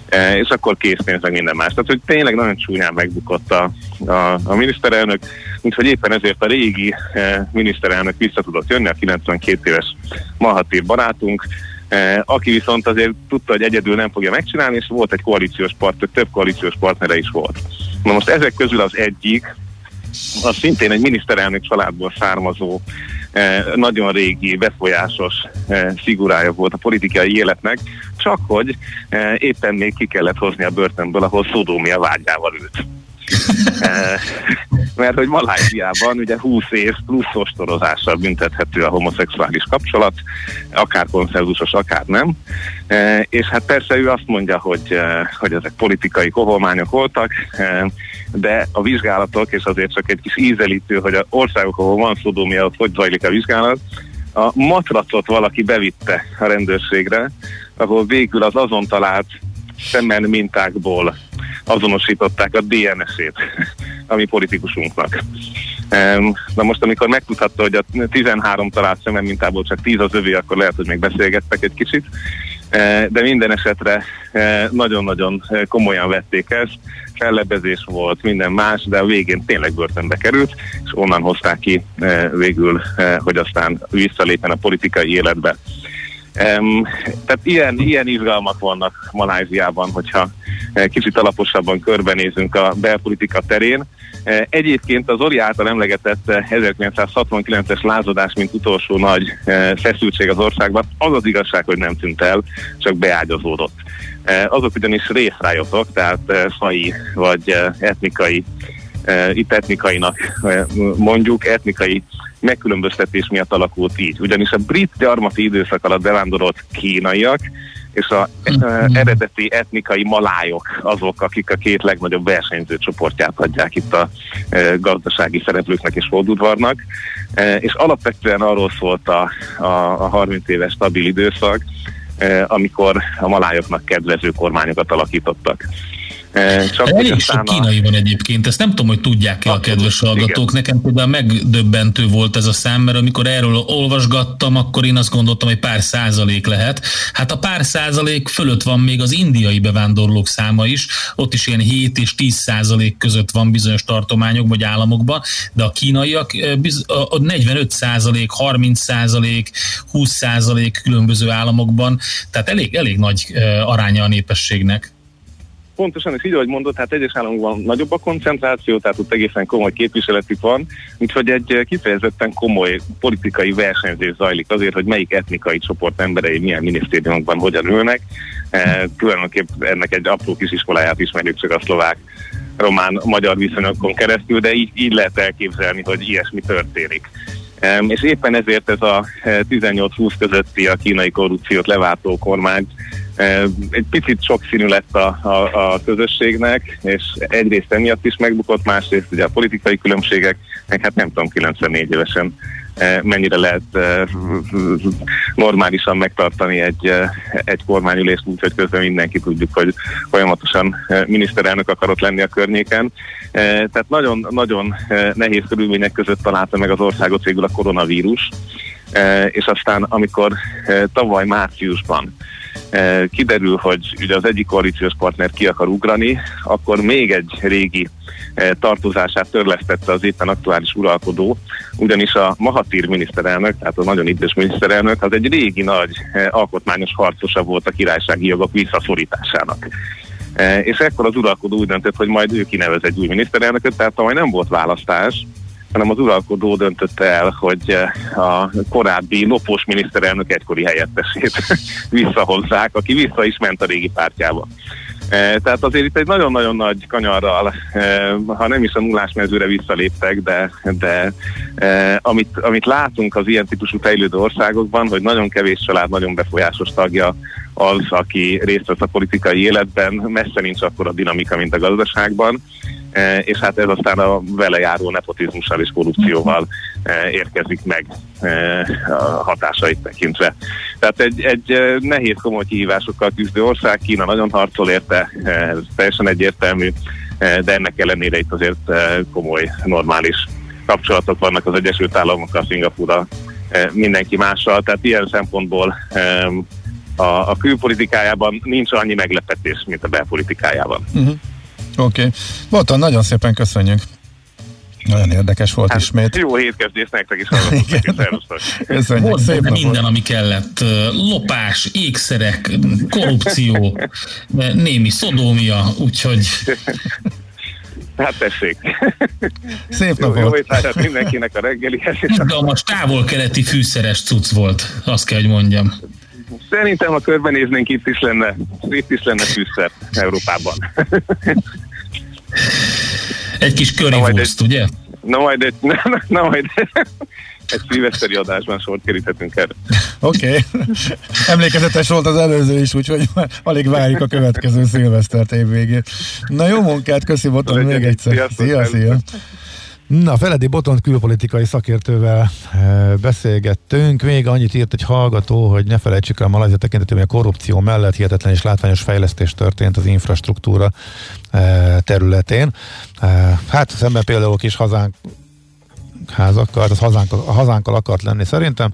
Eh, és akkor készpénz meg minden más. Tehát, hogy tényleg nagyon csúnyán megbukott a, a, a miniszterelnök, úgyhogy éppen ezért a régi eh, miniszterelnök vissza tudott jönni, a 92 éves Mahathir barátunk, aki viszont azért tudta, hogy egyedül nem fogja megcsinálni, és volt egy koalíciós partner, több koalíciós partnere is volt. Na most ezek közül az egyik, az szintén egy miniszterelnök családból származó, nagyon régi, befolyásos eh, figurája volt a politikai életnek, csak hogy eh, éppen még ki kellett hozni a börtönből, ahol Szodómia vágyával ült. Eh, Mert hogy Maláziában ugye 20 év plusz ostorozással büntethető a homoszexuális kapcsolat, akár konszenzusos, akár nem. Eh, És hát persze ő azt mondja, hogy, eh, hogy ezek politikai koholmányok voltak, de a vizsgálatok, és azért csak egy kis ízelítő, hogy a országok, ahol van szodómia, ott hogy zajlik a vizsgálat, a matracot valaki bevitte a rendőrségre, ahol végül az azon talált szemen mintákból azonosították a DNS-ét a mi politikusunknak. Na most, amikor megtudhatta, hogy a 13 talált szemen mintából csak 10 az övé, akkor lehet, hogy még beszélgettek egy kicsit. Eh, De minden esetre eh, nagyon-nagyon komolyan vették ezt, fellebbezés volt, minden más, de a végén tényleg börtönbe került, és onnan hozták ki eh, végül, hogy aztán visszalépjen a politikai életbe. Um, tehát ilyen, ilyen izgalmak vannak Maláziában, hogyha eh, kicsit alaposabban körbenézünk a belpolitika terén. Eh, Egyébként az Ori által emlegetett eh, 1969-es lázadás, mint utolsó nagy eh, feszültség az országban, az az igazság, hogy nem tűnt el, csak beágyazódott. Eh, Azok ugyanis részrájotok, tehát eh, fai vagy eh, etnikai itt etnikainak mondjuk, etnikai megkülönböztetés miatt alakult így. Ugyanis a brit gyarmati időszak alatt bevándorolt kínaiak és a mm-hmm. eredeti etnikai malájok azok, akik a két legnagyobb versenyző csoportját adják itt a e, gazdasági szereplőknek és holdudvarnak, e, és alapvetően arról szólt a, a, a 30 éves stabil időszak, e, amikor a malájoknak kedvező kormányokat alakítottak. Csak Elég sok kínai van egyébként, ezt nem tudom, hogy tudják-e a kedves hallgatók. Igen. Nekem például megdöbbentő volt ez a szám, mert amikor erről olvasgattam, akkor én azt gondoltam, hogy pár százalék lehet. Hát a pár százalék fölött van még az indiai bevándorlók száma is, ott is ilyen 7 és 10 százalék között van bizonyos tartományok vagy államokban, de a kínaiak a 45 százalék, 30 százalék, 20 százalék különböző államokban, tehát elég, elég nagy aránya a népességnek. Pontosan, és így, ahogy mondod, hát egyes államokban nagyobb a koncentráció, tehát ott egészen komoly képviseletük van, úgyhogy egy eh, kifejezetten komoly politikai versenyzés zajlik azért, hogy melyik etnikai csoport emberei milyen minisztériumokban hogyan ülnek. E, tulajdonképp ennek egy apró kis iskoláját ismerjük csak a szlovák román-magyar viszonyokon keresztül, de így, így lehet elképzelni, hogy ilyesmi történik. És éppen ezért ez a 18-20 eh, közötti a kínai korrupciót leváltó kormány egy picit sokszínű lett a, a, a közösségnek, és egyrészt emiatt is megbukott, másrészt ugye a politikai különbségek, meg hát nem tudom 94 évesen mennyire lehet normálisan megtartani egy, egy kormányülést, úgyhogy közben mindenki tudjuk, hogy folyamatosan miniszterelnök akarott lenni a környéken. Tehát nagyon, nagyon nehéz körülmények között találta meg az országot végül a koronavírus, és aztán amikor tavaly márciusban kiderül, hogy ugye az egyik koalíciós partner ki akar ugrani, akkor még egy régi e, tartozását törlesztette az éppen aktuális uralkodó, ugyanis a Mahatir miniszterelnök, tehát a nagyon idős miniszterelnök, az egy régi nagy e, alkotmányos harcosa volt a királysági jogok visszaszorításának. És ekkor az uralkodó úgy döntött, hogy majd ő kinevez egy új miniszterelnököt, tehát majd nem volt választás, hanem az uralkodó döntötte el, hogy eh, a korábbi lopós miniszterelnök egykori helyettesét visszahozzák, aki vissza is ment a régi pártjába. E, tehát azért itt egy nagyon-nagyon nagy kanyarral, e, ha nem is a nullás mezőre visszaléptek, de, de amit, amit látunk az ilyen típusú fejlődő országokban, hogy nagyon kevés család, nagyon befolyásos tagja az, aki részt vesz a politikai életben, messze nincs akkor a dinamika, mint a gazdaságban, és hát ez aztán a vele járó nepotizmussal és korrupcióval e, érkezik meg e, a hatásait tekintve. Tehát egy, egy nehéz komoly kihívásokkal küzdő ország, Kína nagyon harcol érte, ez teljesen egyértelmű, de ennek ellenére itt azért komoly, normális kapcsolatok vannak az Egyesült Államokkal, Szingapúra, mindenki mással, tehát ilyen szempontból a, a külpolitikájában nincs annyi meglepetés, mint a belpolitikájában. Uh-huh. Oké. Okay. Boton, nagyon szépen köszönjük. Nagyon érdekes volt hát, ismét. Jó hétkezdés nektek is hallgatok. Köszönjük. Volt szép minden, napot. ami kellett. Lopás, ékszerek, korrupció, némi szodómia, úgyhogy... Hát tessék. Szép napot. Jó, jó mindenkinek a reggelihez. Izgalmas távol-keleti fűszeres cucc volt, azt kell, hogy mondjam. Szerintem, ha körbenéznénk, itt is lenne, itt is lenne fűszer Európában. Egy kis currywurst, ugye? Na majd egy, na, na, na majd egy szilveszteri adásban sort keríthetünk erre. Oké. Okay. Emlékezetes volt az előző is, úgyhogy alig várjuk a következő szilvesztert évvégét. Na jó munkát, köszi Boton még egyszer. Szia, szia. Na, Feledi Botont külpolitikai szakértővel e, beszélgettünk. Még annyit írt egy hallgató, hogy ne felejtsük el Malajzia tekintetében, a korrupció mellett hihetetlen és látványos fejlesztés történt az infrastruktúra e, területén. E, hát szemben például kis hazánk házakkal, az hazánk, a hazánkkal akart lenni szerintem,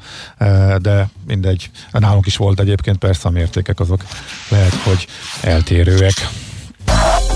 de mindegy, nálunk is volt egyébként persze a mértékek azok lehet, hogy eltérőek.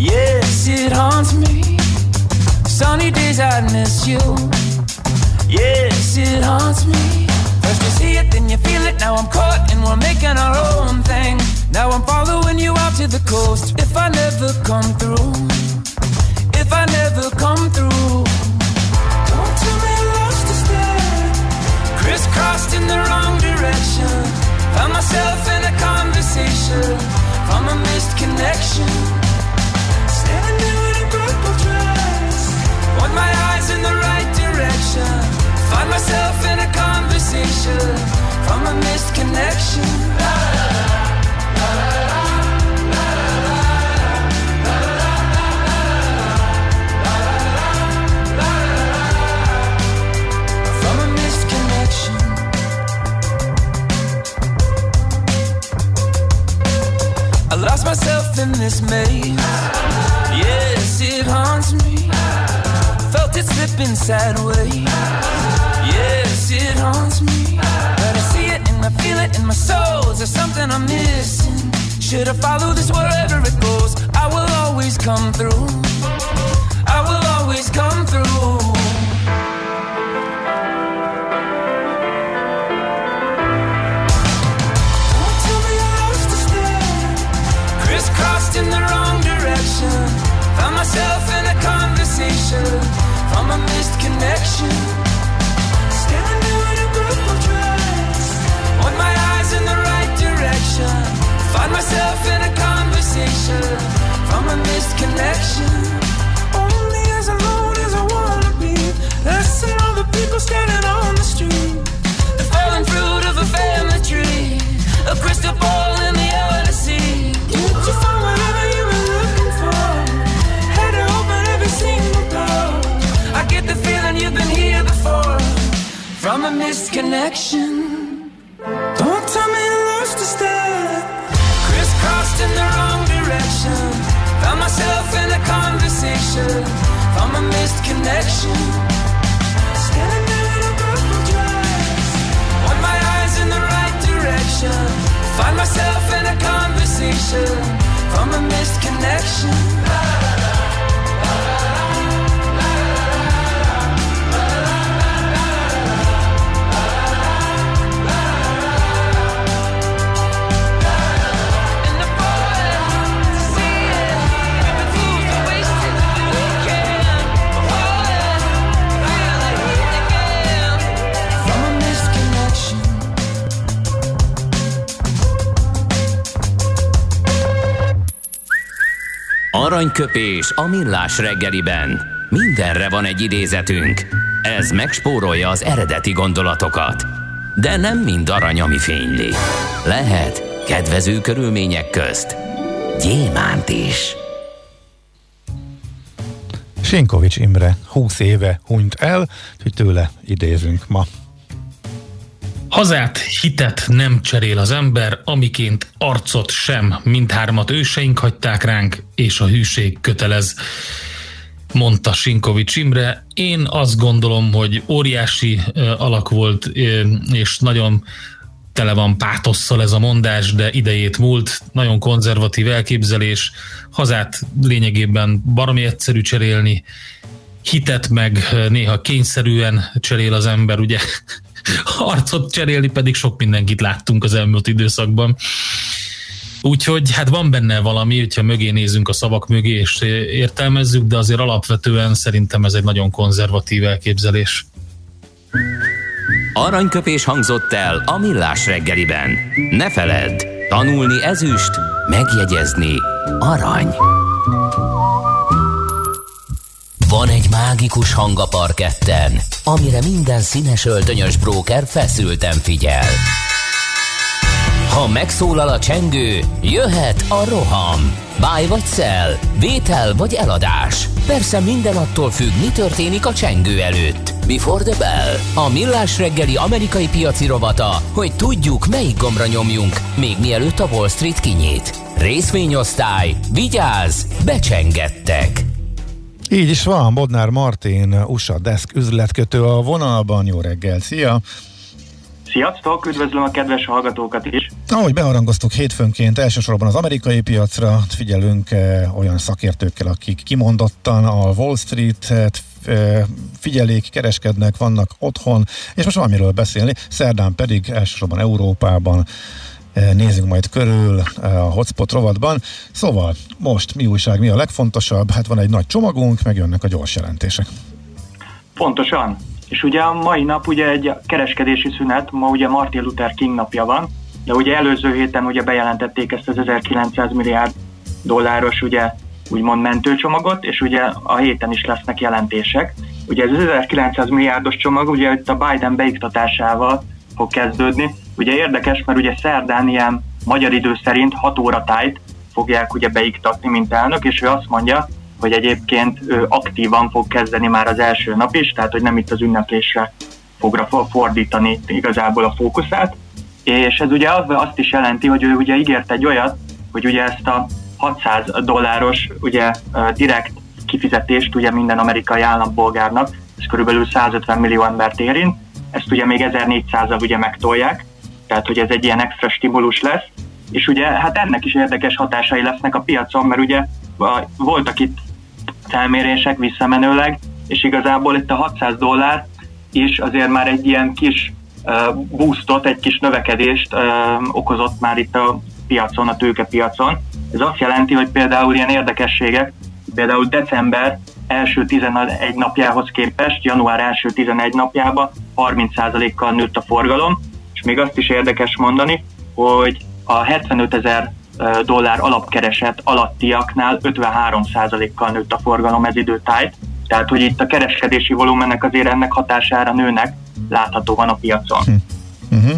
Yes, it haunts me. Sunny days I miss you. Yes, it haunts me. First you see it, then you feel it. Now I'm caught and we're making our own thing. Now I'm following you out to the coast. If I never come through, if I never come through, don't tell me lost a step. Crisscrossed in the wrong direction. Found myself in a conversation from a missed connection. Yes, it haunts me. Feel it in my soul. Is there something I'm missing? Should I follow this wherever it goes? I will always come through. I will always come through. Crisscrossed in the wrong direction. Found myself in a conversation from a missed connection. Find myself in a conversation from a missed connection. Only as alone as I wanna be. Less than all the people standing on the street. The fallen fruit of a family tree. A crystal ball in the Odyssey. Did you find whatever you were looking for? Had to open every single door. I get the feeling you've been here before. From a missed connection. Myself in a conversation. From a missed connection. Standing there in a purple dress. Want my eyes in the right direction. Find myself in a conversation from a missed connection. Aranyköpés a millás reggeliben. Mindenre van egy idézetünk. Ez megspórolja az eredeti gondolatokat. De nem mind arany, ami fényli. Lehet kedvező körülmények közt gyémánt is. Sinkovics Imre 20 éve hunyt el, hogy tőle idézünk ma. Hazát, hitet nem cserél az ember, amiként arcot sem. Mindhármat őseink hagyták ránk, és a hűség kötelez mondta Sinkovics Imre. Én azt gondolom, hogy óriási alak volt, és nagyon tele van pátosszal ez a mondás, de idejét múlt, nagyon konzervatív elképzelés, hazát lényegében baromi egyszerű cserélni, hitet meg néha kényszerűen cserél az ember, ugye arcot cserélni pedig sok mindenkit láttunk az elmúlt időszakban. Úgyhogy hát van benne valami, hogyha mögé nézünk a szavak mögé és értelmezzük, de azért alapvetően szerintem ez egy nagyon konzervatív elképzelés. Aranyköpés hangzott el a millás reggeliben. Ne feledd, tanulni ezüst, megjegyezni arany. Van egy mágikus hang a parketten, amire minden színes öltönyös bróker feszülten figyel. Ha megszólal a csengő, jöhet a roham. Báj vagy szel, vétel vagy eladás. Persze minden attól függ, mi történik a csengő előtt. Before the bell. A millás reggeli amerikai piaci rovata, hogy tudjuk, melyik gombra nyomjunk, még mielőtt a Wall Street kinyit. Részvényosztály, vigyáz, becsengettek. Így is van, Bodnár Martin, USA Desk üzletkötő a vonalban. Jó reggel, szia! Sziasztok, üdvözlöm a kedves hallgatókat is! Ahogy beharangoztuk hétfőnként, elsősorban az amerikai piacra figyelünk eh, olyan szakértőkkel, akik kimondottan a Wall Street-et ö, figyelik, kereskednek, vannak otthon, és most van miről beszélni, szerdán pedig elsősorban Európában nézzünk majd körül ö, a hotspot rovatban. Szóval most mi újság, mi a legfontosabb? Hát van egy nagy csomagunk, meg jönnek a gyors jelentések. Pontosan. És ugye a mai nap ugye egy kereskedési szünet, ma ugye Martin Luther King napja van, de ugye előző héten ugye bejelentették ezt az 1900 milliárd dolláros ugye úgymond mentőcsomagot, és ugye a héten is lesznek jelentések. Ugye ez az 1900 milliárdos csomag ugye itt a Biden beiktatásával fog kezdődni. Ugye érdekes, mert ugye szerdán ilyen magyar idő szerint 6 óra tájt fogják ugye beiktatni, mint elnök, és ő azt mondja, hogy egyébként ő aktívan fog kezdeni már az első nap is, tehát hogy nem itt az ünneplésre fogra fordítani igazából a fókuszát. És ez ugye az, azt is jelenti, hogy ő ugye ígért egy olyat, hogy ugye ezt a 600 dolláros ugye direkt kifizetést ugye minden amerikai állampolgárnak, ez körülbelül 150 millió embert érint, ezt ugye még 1400-al ugye megtolják, tehát hogy ez egy ilyen extra stimulus lesz, és ugye hát ennek is érdekes hatásai lesznek a piacon, mert ugye voltak itt felmérések visszamenőleg, és igazából itt a 600 dollár is azért már egy ilyen kis boostot, egy kis növekedést okozott már itt a piacon, a tőkepiacon. Ez azt jelenti, hogy például ilyen érdekességek, például december első 11 napjához képest, január első 11 napjába 30%-kal nőtt a forgalom, és még azt is érdekes mondani, hogy a 75 ezer dollár alapkereset alattiaknál 53%-kal nőtt a forgalom ez időtájt, tehát hogy itt a kereskedési volumenek azért ennek hatására nőnek láthatóan a piacon. Uh-huh.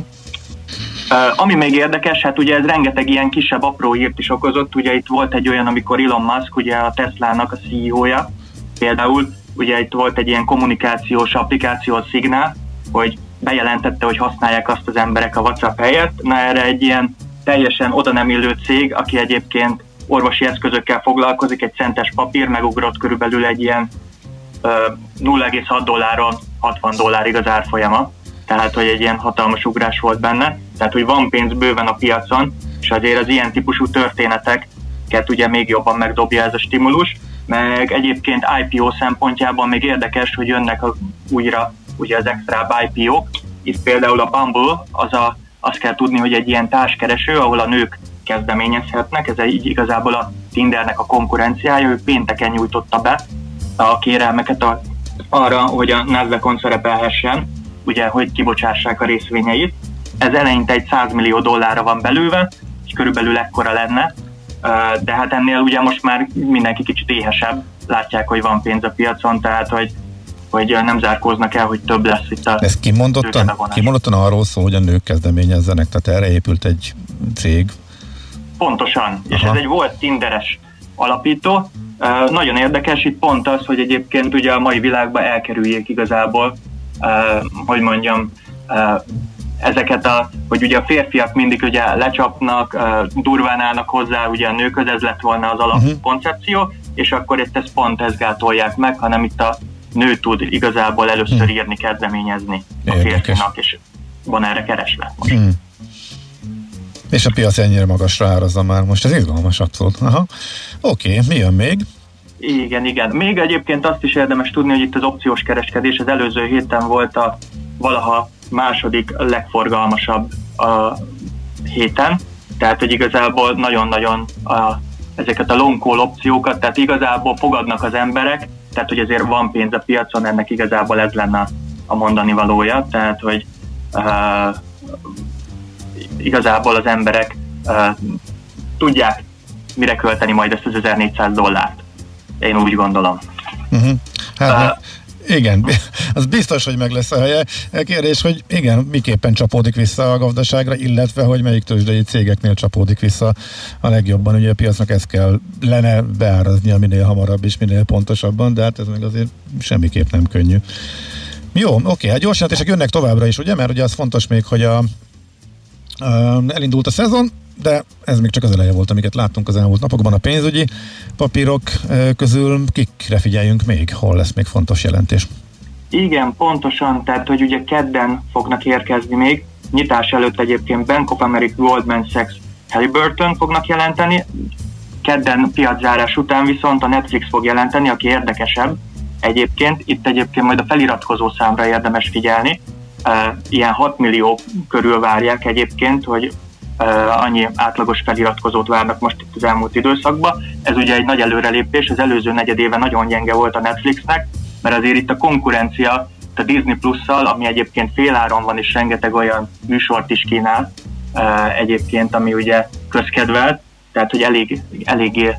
Uh, ami még érdekes, hát ugye ez rengeteg ilyen kisebb apró hírt is okozott, ugye itt volt egy olyan, amikor Elon Musk, ugye a Tesla-nak a CEO-ja, például ugye itt volt egy ilyen kommunikációs applikáció, a Signal, hogy bejelentette, hogy használják azt az emberek a WhatsApp helyett, na erre egy ilyen teljesen oda nem illő cég, aki egyébként orvosi eszközökkel foglalkozik, egy centes papír megugrott körülbelül egy ilyen uh, 0,6 dolláron 60 dollárig az árfolyama, tehát hogy egy ilyen hatalmas ugrás volt benne, tehát hogy van pénz bőven a piacon, és azért az ilyen típusú történeteket ugye még jobban megdobja ez a stimulus, meg egyébként IPO szempontjában még érdekes, hogy jönnek a, újra ugye az extra IPO-k, itt például a Bumble, az a azt kell tudni, hogy egy ilyen társkereső, ahol a nők kezdeményezhetnek, ez egy igazából a Tindernek a konkurenciája, ő pénteken nyújtotta be a kérelmeket a, arra, hogy a nasdaq szerepelhessen, ugye, hogy kibocsássák a részvényeit. Ez eleinte egy 100 millió dollárra van belőve, és körülbelül ekkora lenne, de hát ennél ugye most már mindenki kicsit éhesebb, látják, hogy van pénz a piacon, tehát hogy hogy nem zárkóznak el, hogy több lesz itt a Ez kimondottan, kimondottan arról szól, hogy a nők kezdeményezzenek, tehát erre épült egy cég. Pontosan, Aha. és ez egy volt Tinderes alapító. Uh, nagyon érdekes itt pont az, hogy egyébként ugye a mai világban elkerüljék igazából, uh, hogy mondjam, uh, ezeket a, hogy ugye a férfiak mindig ugye lecsapnak, durván állnak hozzá ugye a nőköz, ez lett volna az alapkoncepció, uh-huh. és akkor itt ezt pont ezt gátolják meg, hanem itt a nő tud igazából először hmm. írni, kezdeményezni a férfinak, és van erre keresve most. Hmm. És a piac ennyire magasra árazza már most, ez izgalmas abszolút. Aha. Oké, okay, mi jön még? Igen, igen. Még egyébként azt is érdemes tudni, hogy itt az opciós kereskedés az előző héten volt a valaha második legforgalmasabb a héten, tehát hogy igazából nagyon-nagyon a, ezeket a long call opciókat, tehát igazából fogadnak az emberek, tehát hogy azért van pénz a piacon, ennek igazából ez lenne a mondani valója, tehát hogy uh, igazából az emberek uh, tudják mire költeni majd ezt az 1400 dollárt. Én úgy gondolom. Uh-huh. Hát, uh, igen, az biztos, hogy meg lesz a helye. A kérdés, hogy igen, miképpen csapódik vissza a gazdaságra, illetve, hogy melyik tőzsdei cégeknél csapódik vissza a legjobban. Ugye a piacnak ezt kell lenne beáraznia minél hamarabb és minél pontosabban, de hát ez meg azért semmiképp nem könnyű. Jó, oké, hát gyors jelentések jönnek továbbra is, ugye, mert ugye az fontos még, hogy a, a, elindult a szezon, de ez még csak az eleje volt, amiket láttunk az elmúlt napokban a pénzügyi papírok közül. Kikre figyeljünk még? Hol lesz még fontos jelentés? Igen, pontosan, tehát hogy ugye kedden fognak érkezni még, nyitás előtt egyébként Bank of America, Goldman Sachs, Halliburton fognak jelenteni, kedden piaczárás után viszont a Netflix fog jelenteni, aki érdekesebb, egyébként. Itt egyébként majd a feliratkozó számra érdemes figyelni. Ilyen 6 millió körül várják egyébként, hogy annyi átlagos feliratkozót várnak most itt az elmúlt időszakban. Ez ugye egy nagy előrelépés, az előző negyed éve nagyon gyenge volt a Netflixnek, mert azért itt a konkurencia a Disney Plus-szal, ami egyébként féláron van, és rengeteg olyan műsort is kínál egyébként, ami ugye közkedvelt, tehát hogy elég, eléggé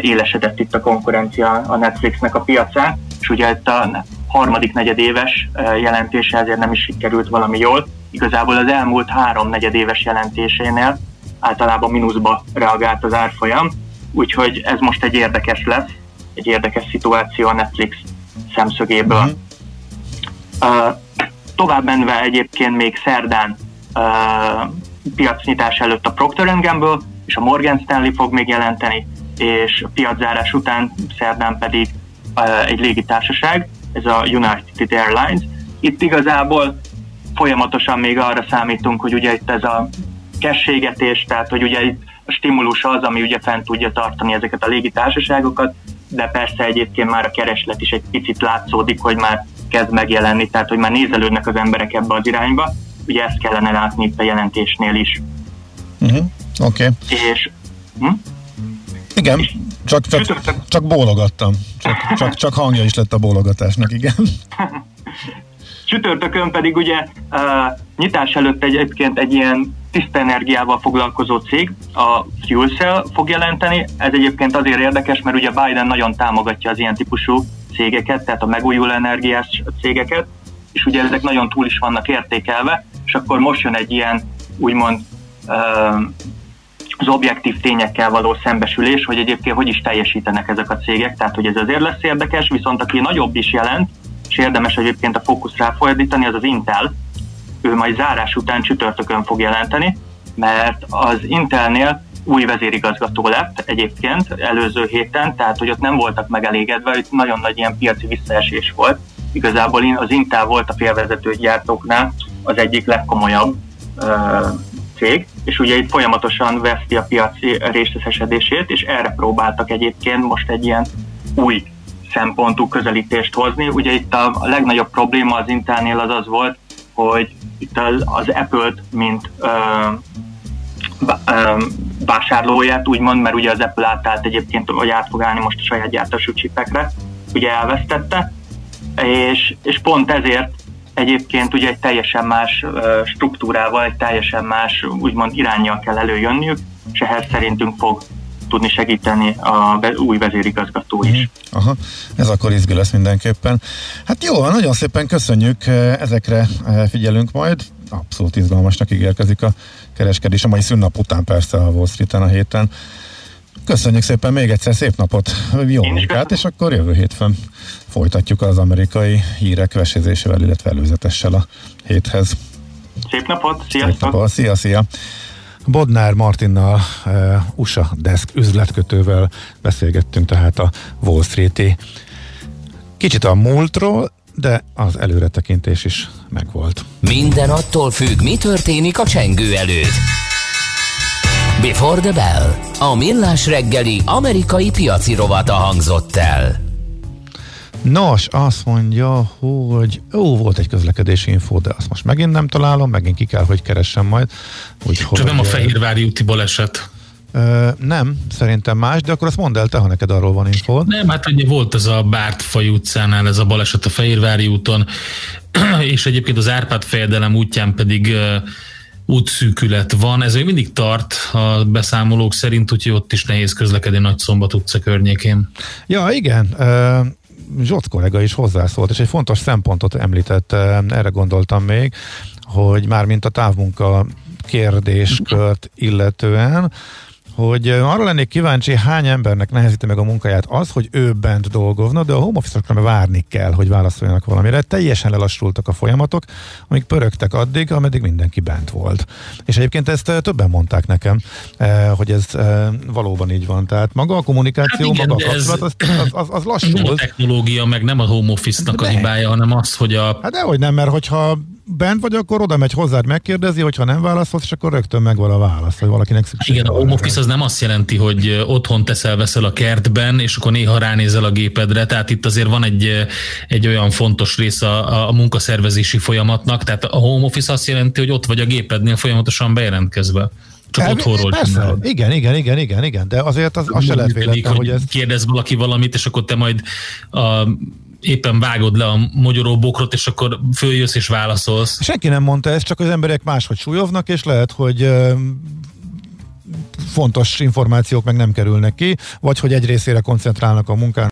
élesedett itt a konkurencia a Netflixnek a piacán, és ugye itt a harmadik negyedéves jelentése ezért nem is sikerült valami jól. Igazából az elmúlt három negyedéves jelentésénél általában mínuszba reagált az árfolyam, úgyhogy ez most egy érdekes lesz, egy érdekes szituáció a Netflix szemszögéből. Mm-hmm. Uh, tovább menve egyébként még szerdán uh, piacnyitás előtt a Procter Gamble és a Morgan Stanley fog még jelenteni, és piaczárás után szerdán pedig uh, egy légitársaság, ez a United Airlines. Itt igazából folyamatosan még arra számítunk, hogy ugye itt ez a kességetés, tehát hogy ugye itt a stimulus az, ami ugye fent tudja tartani ezeket a légitársaságokat, de persze egyébként már a kereslet is egy picit látszódik, hogy már kezd megjelenni, tehát hogy már nézelődnek az emberek ebbe az irányba. Ugye ezt kellene látni itt a jelentésnél is. Uh-huh. Oké. Okay. És... Hm? Igen, csak, csak, csak bólogattam. Csak, csak, csak hangja is lett a bólogatásnak, igen. Csütörtökön pedig ugye uh, nyitás előtt egyébként egy ilyen tiszta energiával foglalkozó cég, a Fuel Cell fog jelenteni. Ez egyébként azért érdekes, mert ugye Biden nagyon támogatja az ilyen típusú cégeket, tehát a megújuló energiás cégeket, és ugye ezek nagyon túl is vannak értékelve, és akkor most jön egy ilyen úgymond uh, az objektív tényekkel való szembesülés, hogy egyébként hogy is teljesítenek ezek a cégek, tehát hogy ez azért lesz érdekes, viszont aki nagyobb is jelent, és érdemes egyébként a fókusz ráfordítani, az az Intel. Ő majd zárás után csütörtökön fog jelenteni, mert az Intelnél új vezérigazgató lett egyébként előző héten, tehát hogy ott nem voltak megelégedve, itt nagyon nagy ilyen piaci visszaesés volt. Igazából az Intel volt a félvezető gyártóknál az egyik legkomolyabb uh, cég, és ugye itt folyamatosan veszti a piaci részesítésedését, és erre próbáltak egyébként most egy ilyen új szempontú közelítést hozni. Ugye itt a, legnagyobb probléma az Intelnél az az volt, hogy itt az, az Apple-t, mint ö, vásárlóját úgymond, mert ugye az Apple átállt egyébként, hogy át fog állni most a saját gyártású csipekre, ugye elvesztette, és, és pont ezért egyébként ugye egy teljesen más struktúrával, egy teljesen más úgymond irányjal kell előjönniük, és ehhez szerintünk fog tudni segíteni a új vezérigazgató is. Mhm. Aha, ez akkor izgi lesz mindenképpen. Hát jó, nagyon szépen köszönjük, ezekre figyelünk majd. Abszolút izgalmasnak ígérkezik a kereskedés, a mai szünnap után persze a Wall Street-en a héten. Köszönjük szépen még egyszer, szép napot, jó munkát, és akkor jövő hétfőn folytatjuk az amerikai hírek vesézésével, illetve előzetessel a héthez. Szép napot, sziasztok! Szép napot, szia, szia! Bodnár Martinnal, uh, USA Desk üzletkötővel beszélgettünk tehát a Wall Street-i kicsit a múltról, de az előretekintés is megvolt. Minden attól függ, mi történik a csengő előtt. Before the Bell. A millás reggeli amerikai piaci rovata hangzott el. Nos, azt mondja, hogy ó, volt egy közlekedési info, de azt most megint nem találom, megint ki kell, hogy keressem majd. Úgy, Csak nem a Fehérvári úti baleset. Ö, nem, szerintem más, de akkor azt mondd el te, ha neked arról van info. Nem, hát ugye volt ez a Bártfaj utcánál ez a baleset a Fehérvári úton, és egyébként az Árpád fejedelem útján pedig útszűkület van. Ez még mindig tart a beszámolók szerint, úgyhogy ott is nehéz közlekedni Nagy Szombat utca környékén. Ja, igen. Zsoc kollega is hozzászólt, és egy fontos szempontot említett, erre gondoltam még, hogy már mint a távmunka kérdéskört illetően, hogy arra lennék kíváncsi, hány embernek nehezíti meg a munkáját az, hogy ő bent dolgozna, de a home office várni kell, hogy válaszoljanak valamire. Teljesen lelassultak a folyamatok, amik pörögtek addig, ameddig mindenki bent volt. És egyébként ezt többen mondták nekem, hogy ez valóban így van. Tehát maga a kommunikáció, hát igen, maga a kapcsolat, az, az, az, az lassult. Nem a technológia, meg nem a home office-nak a hibája, hanem az, hogy a... Hát dehogy nem, mert hogyha bent vagy, akkor oda megy hozzád, megkérdezi, hogyha nem válaszolsz, és akkor rögtön megvan a válasz, vagy valakinek szükség Igen, a home office az nem azt jelenti, hogy otthon teszel, veszel a kertben, és akkor néha ránézel a gépedre, tehát itt azért van egy, egy olyan fontos rész a, a munkaszervezési folyamatnak, tehát a home office azt jelenti, hogy ott vagy a gépednél folyamatosan bejelentkezve. Csak El- otthonról Persze, igen, igen, igen, igen, igen, de azért az, az se lehet véletlen, hogy ez Kérdez valaki valamit, és akkor te majd a, éppen vágod le a mogyoró bokrot, és akkor följössz és válaszolsz. Senki nem mondta ezt, csak az emberek máshogy súlyoznak, és lehet, hogy fontos információk meg nem kerülnek ki, vagy hogy egy részére koncentrálnak a munkán,